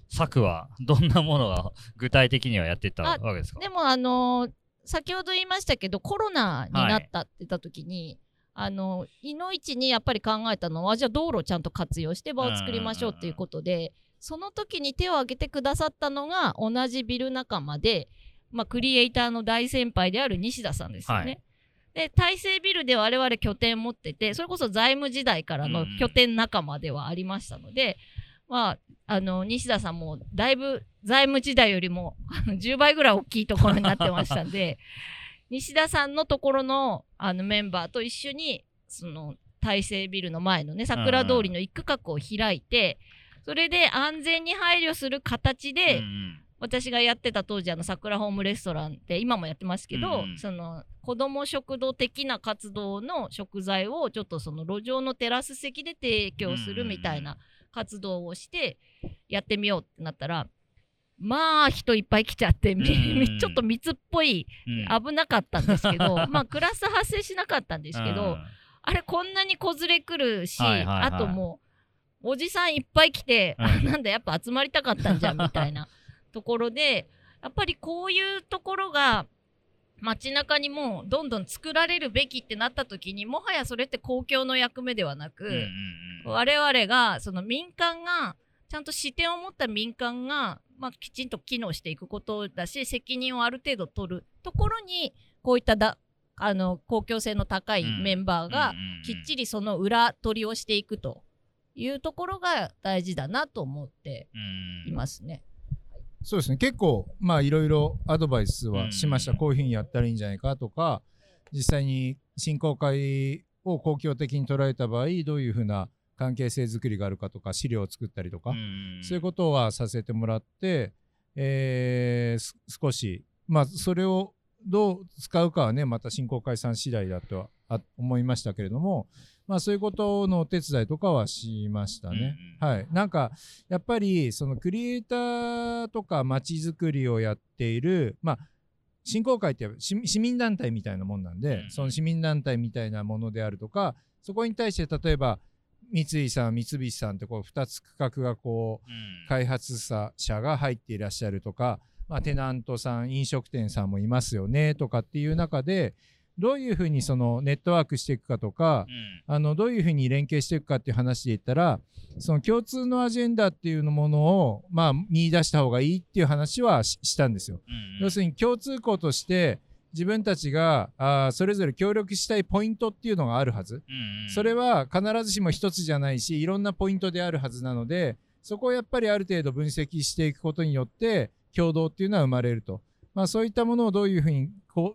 策はどんなものが具体的にはやってたわけですか？でもあのー、先ほど言いましたけどコロナになったって言った時に、はい、あのいのいちにやっぱり考えたのはじゃあ道路をちゃんと活用して場を作りましょうっていうことでその時に手を挙げてくださったのが同じビル仲間で、まあ、クリエイターの大先輩である西田さんですよね。はい。で大成ビルで我々拠点持っててそれこそ財務時代からの拠点仲間ではありましたので、まあ、あの西田さんもだいぶ財務時代よりも10倍ぐらい大きいところになってましたんで 西田さんのところのあのメンバーと一緒にその大成ビルの前のね桜通りの一区画を開いてそれで安全に配慮する形で、私がやってた当時あの桜ホームレストランって今もやってますけど、その子ども食堂的な活動の食材をちょっとその路上のテラス席で提供するみたいな。活動をしてやってみようってなったらまあ人いっぱい来ちゃって ちょっと密っぽい、危なかったんですけど まあクラス発生しなかったんですけど、あれこんなに子連れ来るし、はいはいはい、あともうおじさんいっぱい来て、なんだやっぱ集まりたかったんじゃんみたいなところでやっぱりこういうところが街中にもどんどん作られるべきってなった時にもはやそれって公共の役目ではなく、我々がその民間がちゃんと視点を持った民間が、まあ、きちんと機能していくことだし責任をある程度取るところにこういっただあの公共性の高いメンバーがきっちりその裏取りをしていくというところが大事だなと思っていますね。うんそうですね。結構まあいろいろアドバイスはしました、こういうふうにやったらいいんじゃないかとか実際に振興会を公共的に捉えた場合どういうふうな関係性づくりがあるかとか資料を作ったりとか、そういうことはさせてもらって、えー、少しまあそれをどう使うかはねまた振興会さん次第だとは思いましたけれども、まあ、そういうことのお手伝いとかはしましたね。うんうん、はい、なんかやっぱりそのクリエイターとかまちづくりをやっている、まあ、振興会って市民団体みたいなもんなんで、うんうん、その市民団体みたいなものであるとかそこに対して例えば三井さん三菱さんってこう2つ区画がこう、うん、開発者が入っていらっしゃるとか、まあ、テナントさん飲食店さんもいますよねとかっていう中でどういうふうにそのネットワークしていくかとか、うん、あのどういうふうに連携していくかっていう話で言ったらその共通のアジェンダっていうものを、まあ、見出した方がいいっていう話はしたんですよ。うん、要するに共通項として自分たちがあそれぞれ協力したいポイントっていうのがあるはず、うん、それは必ずしも一つじゃないしいろんなポイントであるはずなのでそこをやっぱりある程度分析していくことによって共同っていうのは生まれると。まあ、そういったものをどういうふうに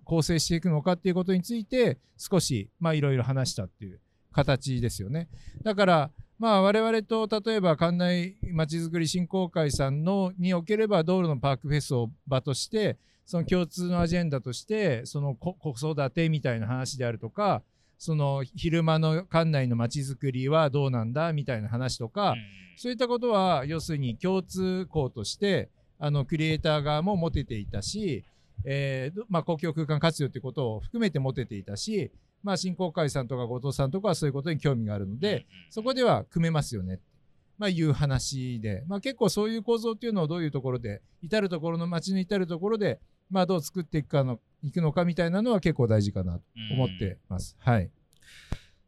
構成していくのかっていうことについて少しいろいろ話したっていう形ですよね。だからまあ我々と例えば館内まちづくり振興会さんのにおければ道路のパークフェスを場としてその共通のアジェンダとしてその子育てみたいな話であるとかその昼間の館内のまちづくりはどうなんだみたいな話とか、そういったことは要するに共通項としてあのクリエイター側も持てていたし、えーまあ、公共空間活用ということを含めて持てていたし、まあ、振興会さんとか後藤さんとかはそういうことに興味があるので、そこでは組めますよね、まあ、いう話で、まあ、結構そういう構造っていうのをどういうところで至るところの街の至るところで、まあ、どう作っていくかのいくのかみたいなのは結構大事かなと思ってます。はい、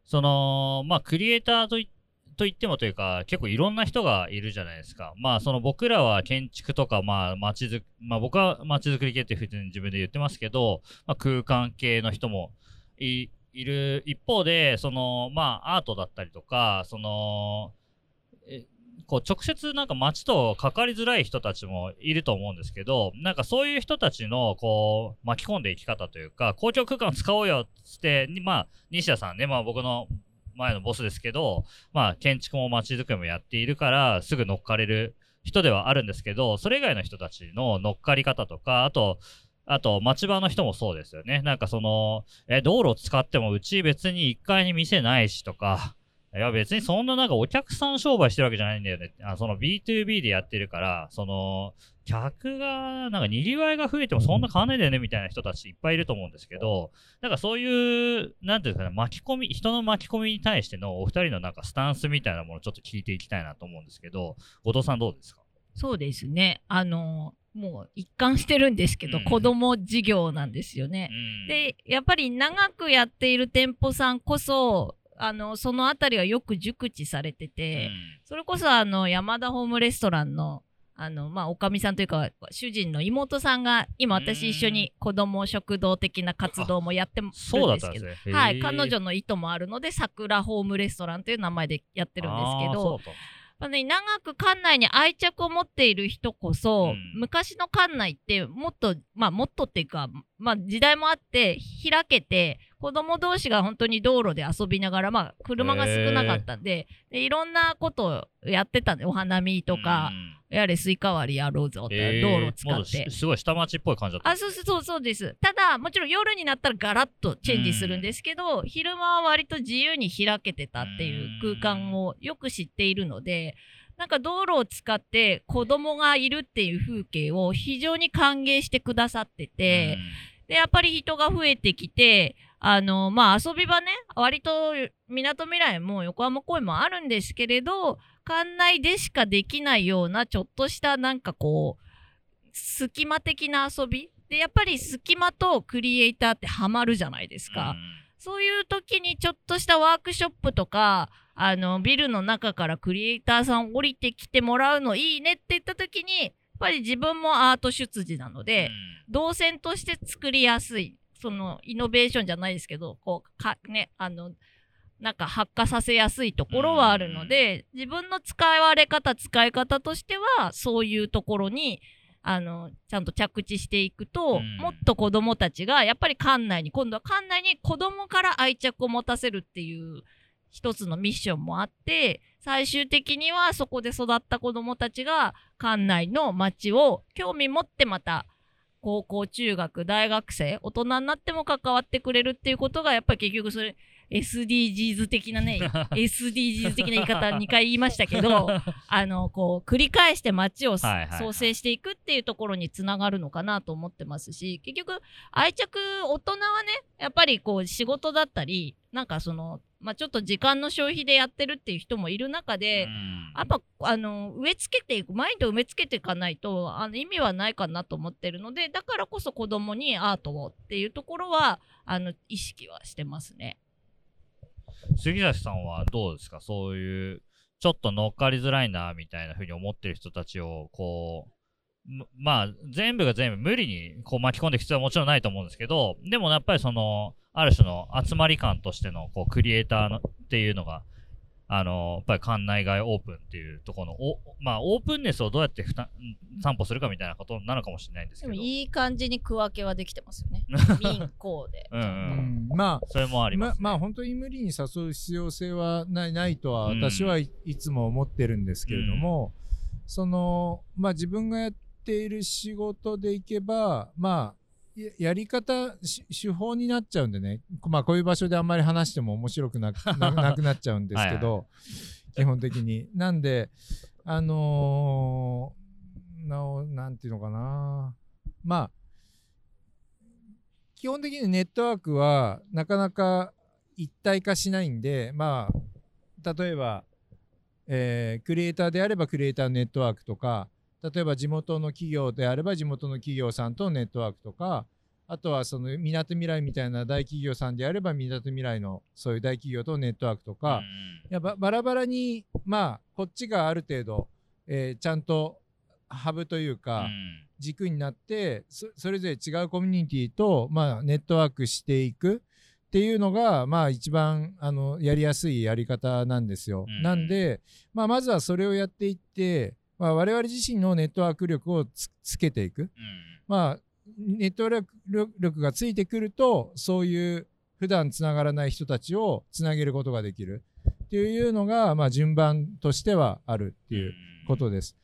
そのまあクリエイターといと言ってもというか、結構いろんな人がいるじゃないですか。まあ、その僕らは建築とか、まあ、街づまあ、僕は街づくり系っていうふうに自分で言ってますけど、まあ、空間系の人もいる一方で、その、まあ、アートだったりとか、その、えこう直接なんか街と関わりづらい人たちもいると思うんですけど、なんかそういう人たちのこう巻き込んでいき方というか、公共空間を使おうよって、まあ、西田さんね、まあ僕の前のボスですけど、まあ、建築も街づくりもやっているから、すぐ乗っかれる人ではあるんですけど、それ以外の人たちの乗っかり方とか、あと、あと、町場の人もそうですよね。なんかその、え、道路を使ってもうち別に1階に店ないしとか、いや別にそんななんかお客さん商売してるわけじゃないんだよね。あその B2B でやってるから、その、客が、なんかにぎわいが増えてもそんな変わんないんだよねみたいな人たちいっぱいいると思うんですけど、なんかそういう、なんていうんですかね、巻き込み、人の巻き込みに対してのお二人のなんかスタンスみたいなものをちょっと聞いていきたいなと思うんですけど、後藤さんどうですか？そうですね。あの、もう一貫してるんですけど、うん、子供事業なんですよね、うん、で、やっぱり長くやっている店舗さんこそ、あの、そのあたりはよく熟知されてて、うん、それこそあの、山田ホームレストランの、あの、まあ、おかみさんというか、主人の妹さんが、今私一緒に子供食堂的な活動もやってるんですけど、ね、はい、彼女の意図もあるので、桜ホームレストランという名前でやってるんですけど、まあね、長く関内に愛着を持っている人こそ、うん、昔の関内ってもっと、まあもっとっていうか、まあ時代もあって開けて、子供同士が本当に道路で遊びながら、まあ車が少なかったんで、でいろんなことをやってたんで、お花見とか、やれスイカ割りやろうぞって、道路使って。すごい下町っぽい感じだった。あ、そうそうそうです。ただ、もちろん夜になったらガラッとチェンジするんですけど、昼間は割と自由に開けてたっていう空間をよく知っているので、なんか道路を使って子供がいるっていう風景を非常に歓迎してくださってて、で、やっぱり人が増えてきて、あの、まあ遊び場ね、割と港未来も横浜公園もあるんですけれど、館内でしかできないようなちょっとしたなんかこう、隙間的な遊びで、やっぱり隙間とクリエイターってハマるじゃないですか。うん、そういう時にちょっとしたワークショップとか、あの、ビルの中からクリエイターさん降りてきてもらうのいいねって言った時に、やっぱり自分もアート出自なので、うん、動線として作りやすい。その、イノベーションじゃないですけど、こう、か、ね、あの、なんか発火させやすいところはあるので、自分の使われ方、使い方としては、そういうところに、あの、ちゃんと着地していくと、もっと子供たちが、やっぱり館内に、今度は館内に子供から愛着を持たせるっていう一つのミッションもあって、最終的にはそこで育った子供たちが館内の街を興味持ってまた高校、中学、大学生、大人になっても関わってくれるっていうことが、やっぱり結局それ、SDGs 的なね、SDGs 的な言い方2回言いましたけど、あの、こう、繰り返して街を創生していくっていうところにつながるのかなと思ってますし、結局、愛着、大人はね、やっぱりこう、仕事だったり、なんかその、まあ、ちょっと時間の消費でやってるっていう人もいる中で、やっぱ、あの、植え付けていく、マインドを埋め付けていかないと、あの、意味はないかなと思ってるので、だからこそ子供にアートをっていうところは、あの、意識はしてますね。杉崎さんはどうですか？そういう、ちょっと乗っかりづらいな、みたいな風に思ってる人たちを、こう、まあ、全部が全部無理にこう巻き込んでいく必要はもちろんないと思うんですけど、でもやっぱりその、ある種の集まり感としてのこうクリエイターのっていうのがあのやっぱり館内外オープンっていうところのお、まあ、オープンネスをどうやってふた散歩するかみたいなことなのかもしれないんですけど。でもいい感じに区分けはできてますよね。民公で。うんううん。んまあそれもありま、ね、ますまあ本当に無理に誘う必要性はないないとは私はい,、いつも思ってるんですけれども、そのまあ自分がやっている仕事でいけばまあややり方し手法になっちゃうんでね。まあこういう場所であんまり話しても面白くなく なっちゃうんですけど基本的に。なんであのーなおなんていうのかな。まあ基本的にネットワークはなかなか一体化しないんでまあ例えば、えークリエイターであればクリエイターネットワークとか例えば地元の企業であれば地元の企業さんとのネットワークとかあとはそのみなとみらいみたいな大企業さんであればみなとみらいのそういう大企業とのネットワークとか、いやばバラバラにまあこっちがある程度、えーちゃんとハブといううん。か、軸になってそそれぞれ違うコミュニティと、まあ、ネットワークしていくっていうのが、まあ、一番あのやりやすいやり方なんですよ。うん。なんで、まあ、まずはそれをやっていって、まあ、我々自身のネットワーク力をつつけていく。うんまあ、ネットワーク力がついてくるとそういう普段つながらない人たちをつなげることができるっていうのが、まあ、順番としてはあるっていうことです。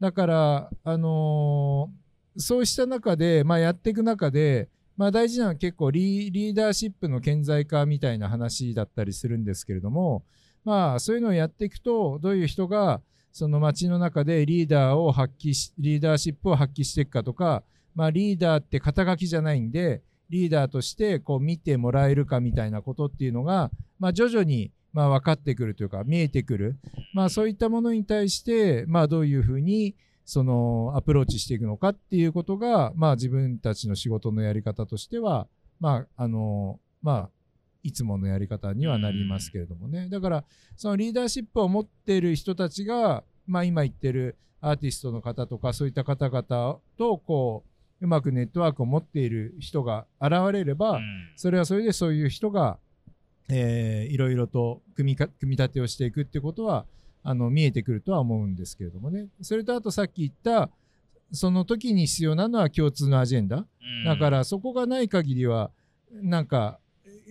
だから、あのーそうした中で、まあ、やっていく中で、まあ、大事なのは結構リリーダーシップの顕在化みたいな話だったりするんですけれども、まあ、そういうのをやっていくとどういう人がその街の中でリーダーを発揮しリーダーシップを発揮していくかとか、まあ、リーダーって肩書きじゃないんでリーダーとしてこう見てもらえるかみたいなことっていうのが、まあ、徐々にまあ分かってくるというか見えてくる、まあ、そういったものに対して、まあ、どういうふうにそのアプローチしていくのかっていうことが、まあ、自分たちの仕事のやり方としては、まああのまあ、いつものやり方にはなりますけれどもね、だからそのリーダーシップを持っている人たちが、まあ、今言ってるアーティストの方とかそういった方々とこううまくネットワークを持っている人が現れれば、うん。それはそれでそういう人が、えーいろいろと組みか組み立てをしていくってことはあの見えてくるとは思うんですけれどもね。それとあとさっき言ったその時に必要なのは共通のアジェンダ。うん。だからそこがない限りはなんか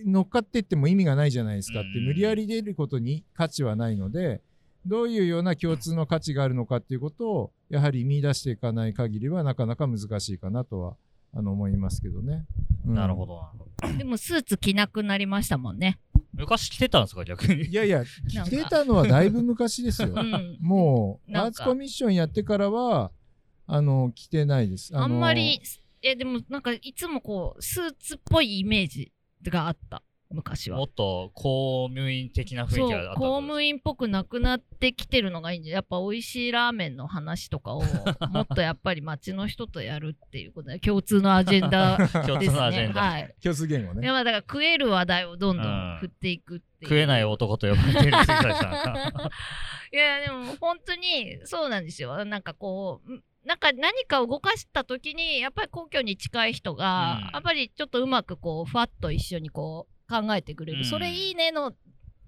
乗っかっていっても意味がないじゃないですかってうん無理やり出ることに価値はないのでどういうような共通の価値があるのかっていうことをやはり見出していかない限りはなかなか難しいかなとはあの思いますけどね。うんなるほどなでもスーツ着なくなりましたもんね。昔着てたんですか逆に？いやいや、着てたのはだいぶ昔ですよう。ん。もう、アーツコミッションやってからは、あの、着てないです。のあんまり、え、でもなんかいつもこう、スーツっぽいイメージがあった。昔はも。っと公務員的な雰囲気があった公務員っぽくなくなってきてるのがいいんじゃやっぱ美味しいラーメンの話とかを もっとやっぱり街の人とやるっていうことで共通のアジェンダ共ですね。通のアジェンダ、はい。共通言語ね。でもだから食える話題をどんどうんん振っていくっていう。食えない男と呼ばれてる杉崎さんがいやでも本当にそうなんですよなんかこうんなんか何かを動かした時にやっぱり皇居に近い人が、うん。やっぱりちょっとうまくこうふわっと一緒にこう考えてくれる、うん。それいいねの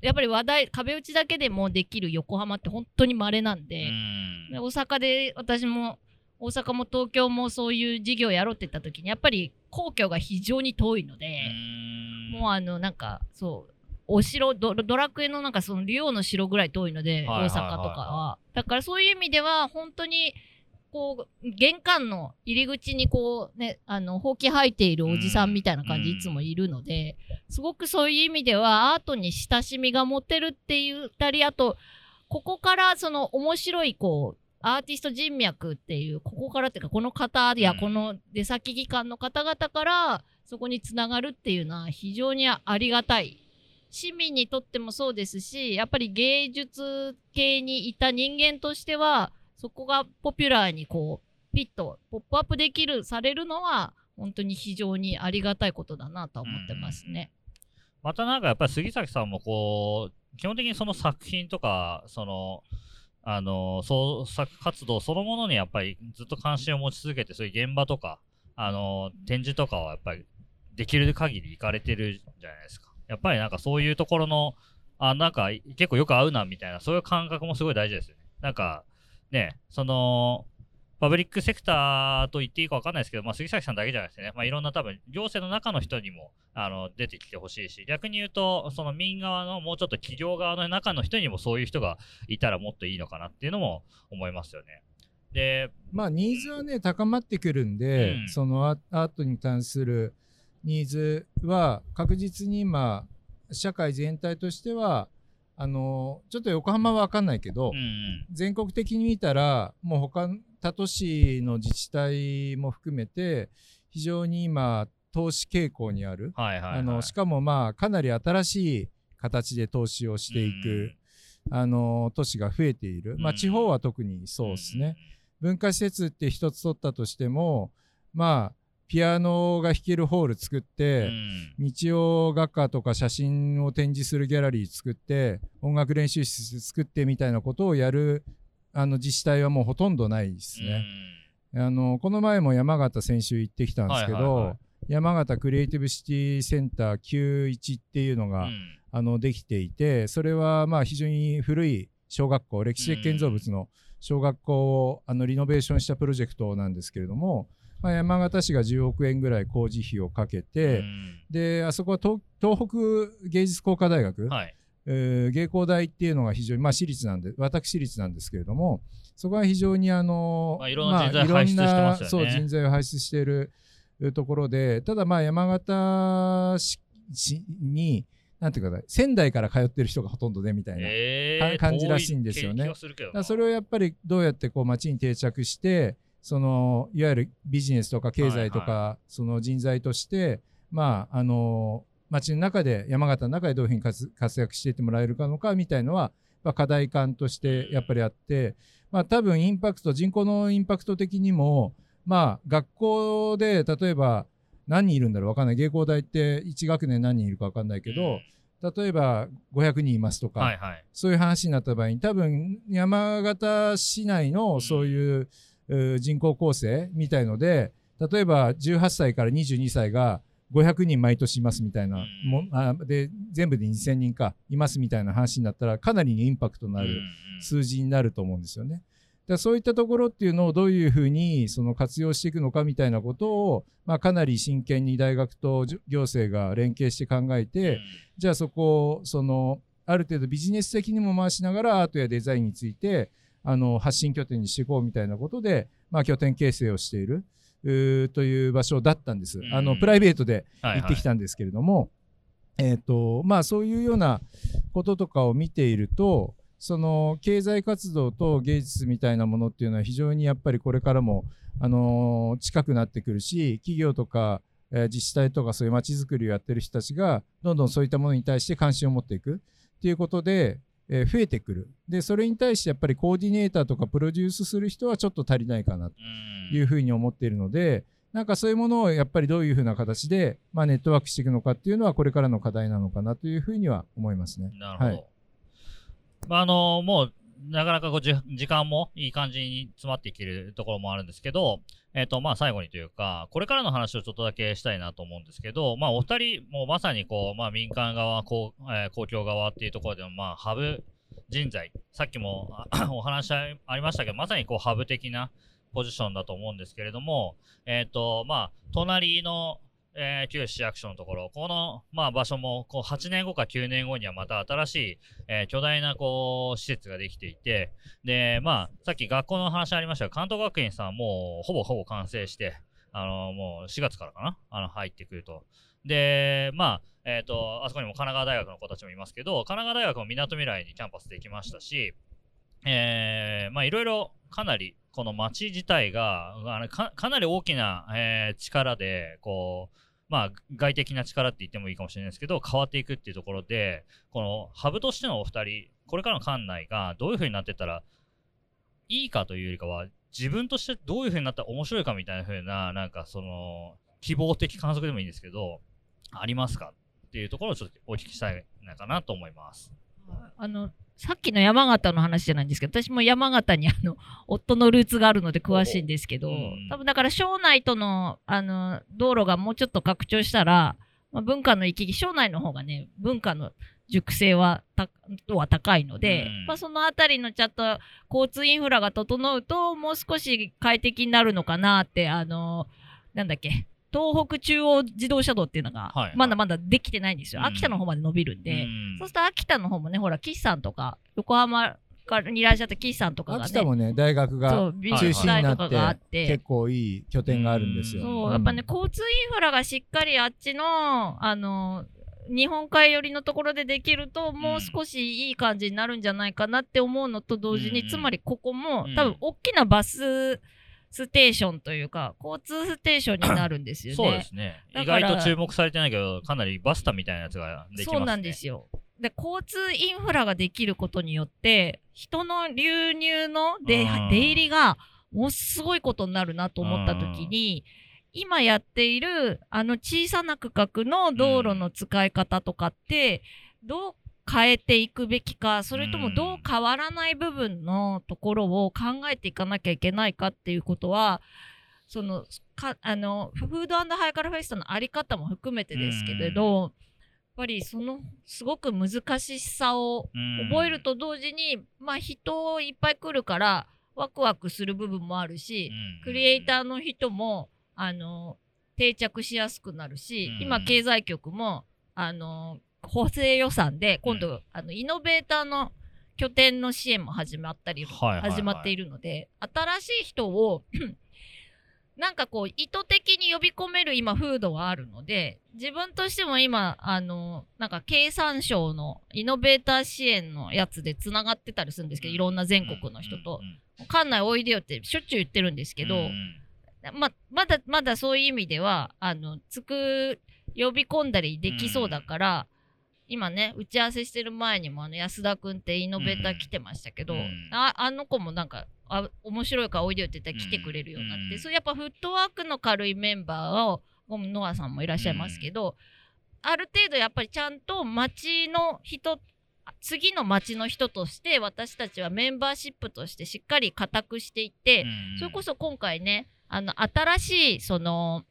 やっぱり話題壁打ちだけでもできる横浜って本当に稀なんうで,、ん。で大阪で私も大阪も東京もそういう事業やろうって言った時にやっぱり皇居が非常に遠いので、もうあのなんかそうお城ドドラクエのなんかその竜王の城ぐらい遠いので、大阪とかは。だからそういう意味では本当にこう玄関の入り口にこうねあのほうき履いているおじさんみたいな感じうんいつもいるので、すごくそういう意味ではアートに親しみが持てるって言ったりあとここからその面白いこうアーティスト人脈っていうここからっていうかこの方やうん。この出先機関の方々からそこにつながるっていうのは非常にありがたい。市民にとってもそうですしやっぱり芸術系にいた人間としてはそこがポピュラーにこうピッとポップアップできるされるのは本当に非常にありがたいことだなと思ってますね。またなんかやっぱり杉崎さんもこう基本的にその作品とかそのあの創作活動そのものにやっぱりずっと関心を持ち続けてそういう現場とかあの展示とかはやっぱりできる限り行かれてるじゃないですかやっぱりなんかそういうところのあ、なんか結構よく合うなみたいな、そういう感覚もすごい大事ですよね。なんか、ね、その、パブリックセクターと言っていいか分かんないですけど、まあ、杉崎さんだけじゃなくてね、まあ、いろんな多分、行政の中の人にもあの出てきてほしいし、逆に言うと、その民側のもうちょっと企業側の中の人にもそういう人がいたらもっといいのかなっていうのも思いますよね。で、まあ、ニーズはね、高まってくるんで、うんそのアアートに関するニーズは確実に今、社会全体としては、あのちょっと横浜は分かんないけど、うんうん、全国的に見たらもう他他都市の自治体も含めて非常に今投資傾向にある、はいはい、はい。あのしかもまあかなり新しい形で投資をしていく、あの都市が増えている、まあ、うん。地方は特にそうですね、文化施設って一つ取ったとしてもまあピアノが弾けるホール作っうん。て、うん日曜画家とか写真を展示するギャラリー作って音楽練習室作ってみたいなことをやるあの自治体はもうほとんどないですね。あのこの前も山形先週行ってきたんですけど、はいはいはい山形クリエイティブシティセンター91っていうのが、うんうんあのできていてそれはまあ非常に古い小学校歴史的建造物の小学校をあのリノベーションしたプロジェクトなんですけれども、まあ、山形市が10億円ぐらい工事費をかけて、であそこは東東北芸術工科大学、うんはい。えー芸工大っていうのが非常に、まあ、私立なんで私立なんですけれどもそこは非常にあの、まあいろんな人材輩出してそう人材を輩出しているところでただまあ山形市市になんていうかな仙台から通ってる人がほとんどでみたいな、えー、か感じらしいんですよね。それをやっぱりどうやってこう街に定着してそのいわゆるビジネスとか経済とか、はその人材としてまああの街の中で山形の中でどういうふうに活活躍していってもらえるかのかみたいのは、まあ、課題感としてやっぱりあって、まあ、多分インパクト人口のインパクト的にもまあ学校で例えば何人いるんだろう分かんない。芸工大って1学年何人いるか分かんないけど、例えば500人いますとか、はいはい。そういう話になった場合に多分山形市内のそういう、人口構成みたいので例えば18歳から22歳が500人毎年いますみたいなうん。もあで全部で2000人かいますみたいな話になったらかなりのインパクトのある数字になると思うんですよね。だそういったところっていうのをどういうふうにその活用していくのかみたいなことを、まあ、かなり真剣に大学と行政が連携して考えて、じゃあそこをそのある程度ビジネス的にも回しながらアートやデザインについてあの発信拠点にしていこうみたいなことで、まあ、拠点形成をしているという場所だったんです。うんあのプライベートではい行ってきたんですけれども、えーとまあ、そういうようなこととかを見ているとその経済活動と芸術みたいなものっていうのは非常にやっぱりこれからも、あのー近くなってくるし企業とか、えー自治体とかそういう街づくりをやってる人たちがどんどんそういったものに対して関心を持っていくっていうことで、えー増えてくるでそれに対してやっぱりコーディネーターとかプロデュースする人はちょっと足りないかなというふうに思っているので、なんかそういうものをやっぱりどういうふうな形で、まあ、ネットワークしていくのかっていうのはこれからの課題なのかなというふうには思いますね。なるほど。はいまあ、あのもう、なかなかこうじ時間もいい感じに詰まっていけるところもあるんですけど、えっ、と、まあ、最後にというか、これからの話をちょっとだけしたいなと思うんですけど、まあ、お二人、もまさにこう、まあ、民間側、公,、えー公共側っていうところでも、まあ、ハブ人材、さっきもお話ありましたけど、まさにこう、ハブ的なポジションだと思うんですけれども、えっ、と、まあ、隣の、えー旧市役所のところ、この、まあ、場所もこう8年後か9年後にはまた新しい、えー巨大なこう施設ができていて、で、まあ、さっき学校の話ありましたが、関東学院さんもうほぼほぼ完成して、あのもう4月からかな、あの入ってくると。で、まあ、えっ、と、あそこにも神奈川大学の子たちもいますけど、神奈川大学もみなとみらいにキャンパスできましたし、えーまあいろいろかなりこの街自体があのかかなり大きな、えー力でこうまあ外的な力って言ってもいいかもしれないですけど変わっていくっていうところでこのハブとしてのお二人これからの館内がどういうふうになってったらいいかというよりかは自分としてどういうふうになったら面白いかみたいな風ななんかその希望的観測でもいいんですけどありますかっていうところをちょっとお聞きしたいのかなと思います。あのさっきの山形の話じゃないんですけど私も山形にあの 夫のルーツがあるので詳しいんですけど、うん。多分だから庄内とのあの道路がもうちょっと拡張したら、まあ、文化の行き来庄内の方がね文化の熟成はたは高いので、うん。まあ、そのあたりのちゃんと交通インフラが整うともう少し快適になるのかなってあのなんだっけ東北中央自動車道っていうのがはいはい。まだまだできてないんですよ、うん。秋田の方まで伸びるんで、うん。そうすると秋田の方もねほら岸さんとか横浜からにいらっしゃった岸さんとかがね秋田もね大学そが中心になって結構いい拠点があるんですよ。そう、やっぱね、交通インフラがしっかりあっちの、あの、日本海寄りのところでできると、もう少しいい感じになるんじゃないかなって思うのと同時に、うん。つまりここも、うん。多分大きなバスステーションというか、交通ステーションになるんですよね。そうですね。意外と注目されてないけど、かなりバスタみたいなやつができますね。そうなんですよ。で交通インフラができることによって人の流入の出入りがものすごいことになるなと思った時に今やっているあの小さな区画の道路の使い方とかってどう変えていくべきかそれともどう変わらない部分のところを考えていかなきゃいけないかっていうことはそのかあのフードハイカラフェスタのあり方も含めてですけれど、やっぱりそのすごく難しさをうん。覚えると同時に、まあ人いっぱい来るからワクワクする部分もあるし、クリエイターの人もあの定着しやすくなるし、うん。今経済局もあの補正予算で今度、あのイノベーターの拠点の支援も始まったり、始まっているので新しい人を なんかこう意図的に呼び込める今風土はあるので自分としても今あのなんか経産省のイノベーター支援のやつでつながってたりするんですけど、いろんな全国の人と、館内おいでよってしょっちゅう言ってるんですけど、ままだまだそういう意味ではあのつく呼び込んだりできそうだから、今ね打ち合わせしてる前にもあの安田君ってイノベーター来てましたけど、うんああの子もなんかあ面白いからおいでよって言ったら来てくれるようになって、うんそうやっぱフットワークの軽いメンバーをノアさんもいらっしゃいますけど、ある程度やっぱりちゃんと町の人次の町の人として私たちはメンバーシップとしてしっかり固くしていって、それこそ今回ねあの新しいその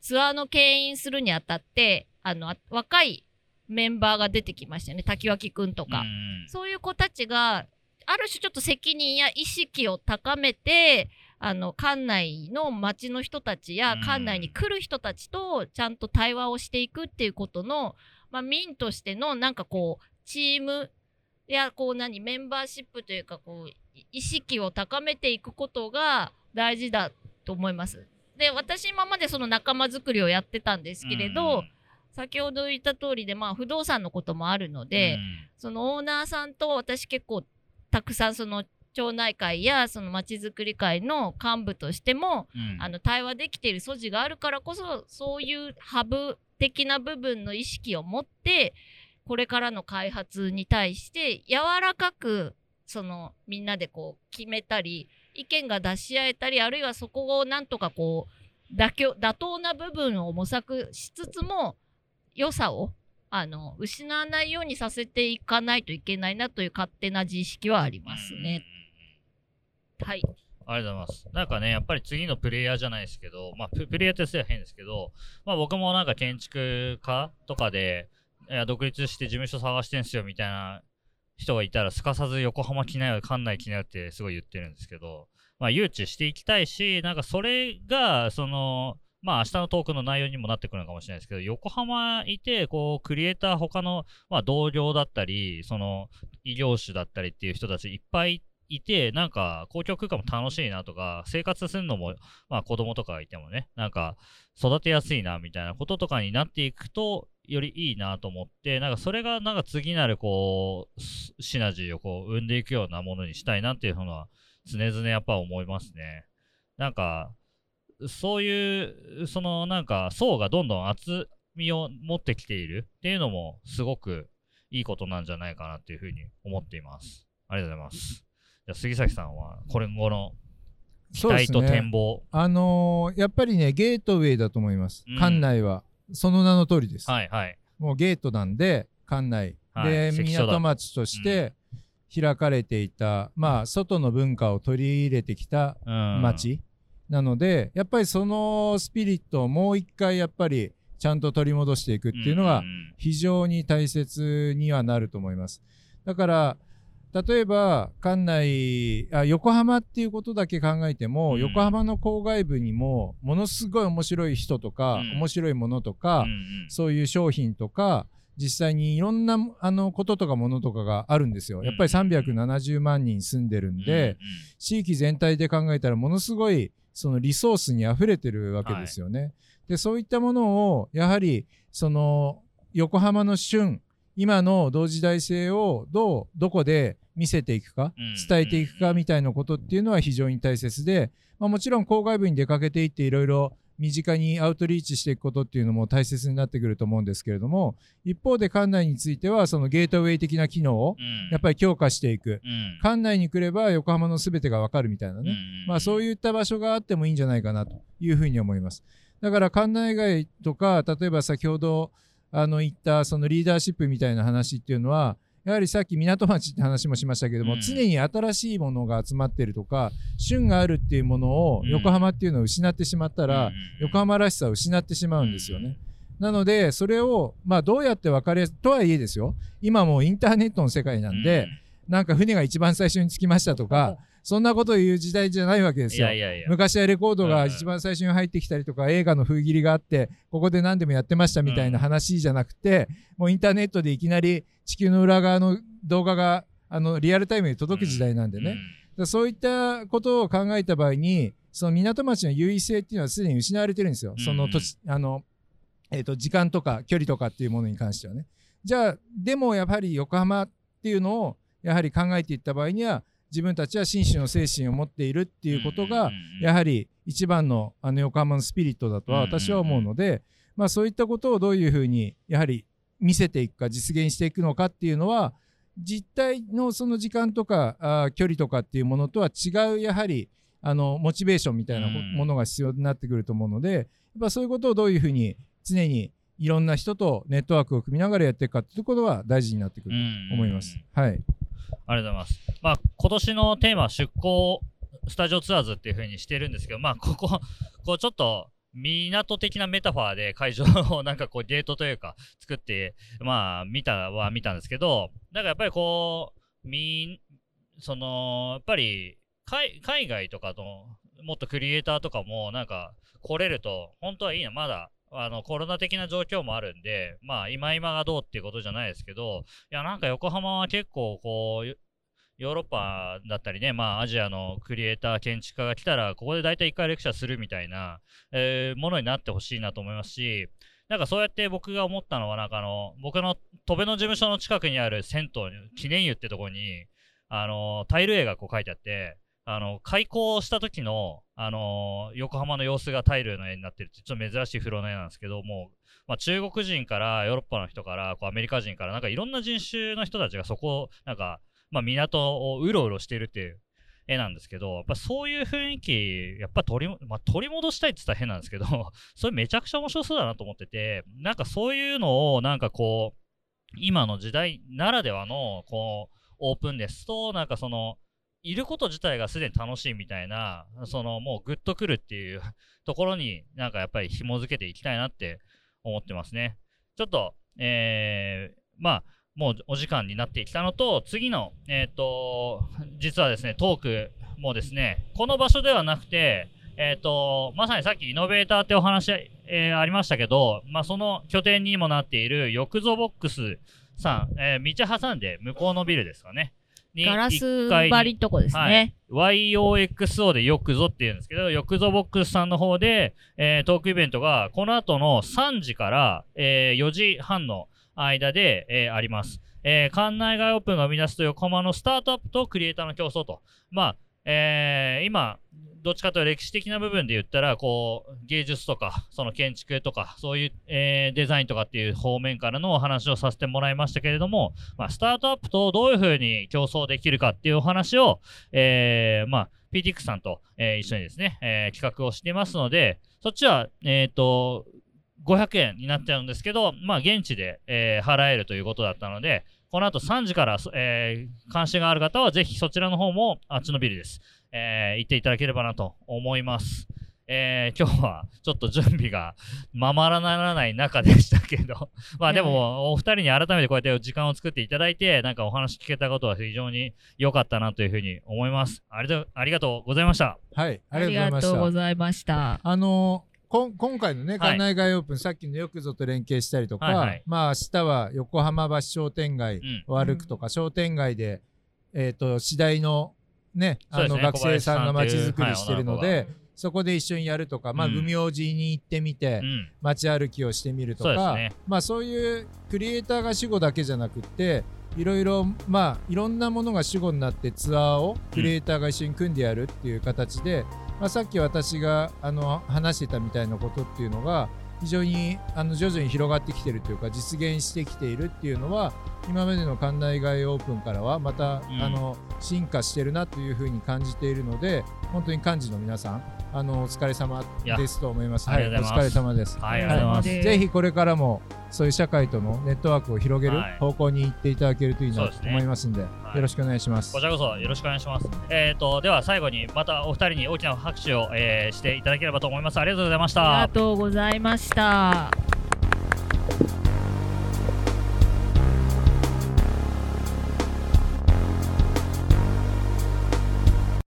ツアーの牽引するにあたってあのあ若いメンバーが出てきましたよね。滝脇くんとか、そういう子たちがある種ちょっと責任や意識を高めてあの館内の町の人たちやうん。館内に来る人たちとちゃんと対話をしていくっていうことの、まあ、民としてのなんかこうチームやこう何メンバーシップというかこうい意識を高めていくことが大事だと思います。で私今までその仲間づくりをやってたんですけれど、先ほど言った通りでまあ不動産のこともあるので、そのオーナーさんと私結構たくさんその町内会やそのまちづくり会の幹部としても、あの対話できている素地があるからこそそういうハブ的な部分の意識を持ってこれからの開発に対して柔らかくそのみんなでこう決めたり意見が出し合えたりあるいはそこをなんとかこう妥協妥当な部分を模索しつつも良さをあの失わないようにさせていかないといけないなという勝手な自意識はありますね。はい。ありがとうございます。なんかね、やっぱり次のプレイヤーじゃないですけど、まあ、ププレイヤーってすれば変ですけど、まあ僕もなんか建築家とかで、いや独立して事務所探してんすよみたいな人がいたら、すかさず横浜来なよ、館内来なよってすごい言ってるんですけど、まあ誘致していきたいし、なんかそれが、その、まあ明日のトークの内容にもなってくるのかもしれないですけど、横浜いて、こう、クリエイター、他の、まあ同僚だったり、その、異業種だったりっていう人たちいっぱいいて、なんか公共空間も楽しいなとか、生活するのも、まあ子供とかいてもね、なんか育てやすいなみたいなこととかになっていくと、よりいいなと思って、なんかそれがなんか次なるこう、シシナジーをこう生んでいくようなものにしたいなっていうのは常々やっぱ思いますね。なんか、そういう、そのなんか層がどんどん厚みを持ってきているっていうのもすごくいいことなんじゃないかなっていうふうに思っています。ありがとうございます。じゃあ杉崎さんはこれ後の期待と展ね。望。あのーやっぱりねゲートウェイだと思います、うん館内はその名の通りです、はいはい。もうゲートなんで館内、はいで港町として開かれていた、まあ外の文化を取り入れてきたうん、町なので、やっぱりそのスピリットをもう一回やっぱりちゃんと取り戻していくっていうのが非常に大切にはなると思います。だから例えば館内あ横浜っていうことだけ考えても、うん、横浜の郊外部にもものすごい面白い人とか、うん、面白いものとか、うんうん、そういう商品とか実際にいろんなあのこととかものとかがあるんですよ。やっぱり370万人住んでるんで、地域全体で考えたらものすごいそのリソースに溢れてるわけですよね。はい、でそういったものをやはりその横浜の旬今の同時代性をどうどこで見せていくか、伝えていくかみたいなことっていうのは非常に大切で、まあ、もちろん郊外部に出かけていっていろいろ身近にアウトリーチしていくことっていうのも大切になってくると思うんですけれども一方で館内についてはそのゲートウェイ的な機能をやっぱり強化していく、うん、館内に来れば横浜の全てが分かるみたいなね、うん、まあ、そういった場所があってもいいんじゃないかなというふうに思います。だから館内外とか例えば先ほどあの言ったそのリーダーシップみたいな話っていうのはやはりさっき港町って話もしましたけども、うん、常に新しいものが集まってるとか旬があるっていうものを横浜っていうのを失ってしまったら、うん、横浜らしさを失ってしまうんですよね。なのでそれをまあどうやって分かりやすとはいえですよ。今もうインターネットの世界なんで、なんか船が一番最初に着きましたとかそんなことを言う時代じゃないわけですよ。いやいや昔はレコードが一番最初に入ってきたりとか、映画の封切りがあって、ここで何でもやってましたみたいな話じゃなくて、もうインターネットでいきなり地球の裏側の動画があのリアルタイムに届く時代なんでね。そういったことを考えた場合に、その港町の優位性っていうのはすでに失われてるんですよ。その土地、あの、えっ、ー、と、時間とか距離とかっていうものに関してはね。じゃあ、でもやっぱり横浜っていうのをやはり考えていった場合には、自分たちは紳士の精神を持っているっていうことが、やはり一番のあの横浜のスピリットだとは私は思うので、まあ、そういったことをどういうふうにやはり見せていくか実現していくのかっていうのは実態のその時間とかあ距離とかっていうものとは違うやはりあのモチベーションみたいなものが必要になってくると思うのでやっぱそういうことをどういうふうに常にいろんな人とネットワークを組みながらやっていくかっていうことは大事になってくると思います。はい。ありがとうございます。まあ、今年のテーマは出向スタジオツアーズっていう風にしてるんですけど、まあ、ここ、こうちょっと、港的なメタファーで会場をなんかこうゲートというか作って、まあ見たは見たんですけど、なんかやっぱりこう、みその、やっぱり海外とかのもっとクリエイターとかもなんか来れると本当はいいな、まだあの、コロナ的な状況もあるんで、まあ、今今がどうっていうことじゃないですけど、いや、なんか横浜は結構、こう、ヨーロッパだったりね、まあ、アジアのクリエイター、建築家が来たら、ここで大体1回レクチャーするみたいな、えー、ものになってほしいなと思いますし、なんかそうやって僕が思ったのは、なんかあの、僕の戸辺の事務所の近くにある銭湯、記念湯ってとこに、あの、タイル絵がこう書いてあって、あの、開校した時の、あのー、横浜の様子がタイルの絵になってるって、ちょっと珍しい風呂の絵なんですけど、もう、まあ、中国人からヨーロッパの人から、こうアメリカ人から、なんかいろんな人種の人たちがそこを、なんか、まあ、港をうろうろしているっていう絵なんですけど、やっぱそういう雰囲気、やっぱ取り、まあ、取り戻したいって言ったら変なんですけど、それめちゃくちゃ面白そうだなと思ってて、なんかそういうのを、なんかこう、今の時代ならではの、こう、オープンですと、なんかその、いること自体がすでに楽しいみたいな、そのもうグッとくるっていう ところになんかやっぱり紐づけていきたいなって思ってますね。ちょっと、えー、まあ、もうお時間になってきたのと、次の、えっ、ー、と、実はですね、トークもですね、この場所ではなくて、えっ、ー、と、まさにさっきイノベーターってお話、えー、ありましたけど、まあ、その拠点にもなっているよくぞボックスさん、え、道挟んで向こうのビルですかね。ガラス張りとこですね。はい、YOXO でよくぞって言うんですけど、よくぞボックスさんの方で、えー、トークイベントがこの後の3時から、えー、4時半の間で、えー、あります。えー、館内外オープンが生み出すと横浜のスタートアップとクリエイターの競争と。まあ、えー、今、どっちかというと歴史的な部分で言ったら、こう、芸術とか、その建築とか、そういう、えー、デザインとかっていう方面からのお話をさせてもらいましたけれども、まあ、スタートアップとどういうふうに競争できるかっていうお話を、えー、まあ、PTX さんと、えー、一緒にですね、えー、企画をしていますので、そっちは、えっ、ー、と、500円になっちゃうんですけど、まあ、現地で、えー、払えるということだったので、この後3時から、えー、監視がある方は、ぜひそちらの方も、あっちのビルです。えー、行っていただければなと思います。えー今日はちょっと準備がままらならない中でしたけど、まあでも、お二人に改めてこうやって時間を作っていただいて、なんかお話聞けたことは非常に良かったなというふうに思います。ありがとうありがとうございました。はい、あありりがとうごがざいました。あのこん今回のね、はい館内外オープン、さっきのよくぞと連携したりとか、はいはいまあ明日は横浜橋商店街うん。を歩くとか、商店街で、えっ、と、次第のね、あの学生さんが街づくりしてるので、そこで一緒にやるとか、まあ、うん。組王子に行ってみて、うん。街歩きをしてみるとか、ね。まあそういうクリエイターが主語だけじゃなくっていろいろまあいろんなものが主語になってツアーをクリエイターが一緒に組んでやるっていう形で、まあ、さっき私があの話してたみたいなことっていうのが非常にあの徐々に広がってきてるというか実現してきているっていうのは今までの館内外オープンからはまた、うんあの進化してるなというふうに感じているので本当に幹事の皆さんあのお疲れ様ですと思います。いやありがとうございますお疲れ様です。はい、ありがとうございます。ぜひこれからもそういう社会とのネットワークを広げるはい方向に行っていただけるといいなと思いますんで、よろしくお願いしますこ。ちらこそよろしくお願いします。えっ、と、では最後にまたお二人に大きな拍手を、えーしていただければと思います。ありがとうございましたありが。とうございました。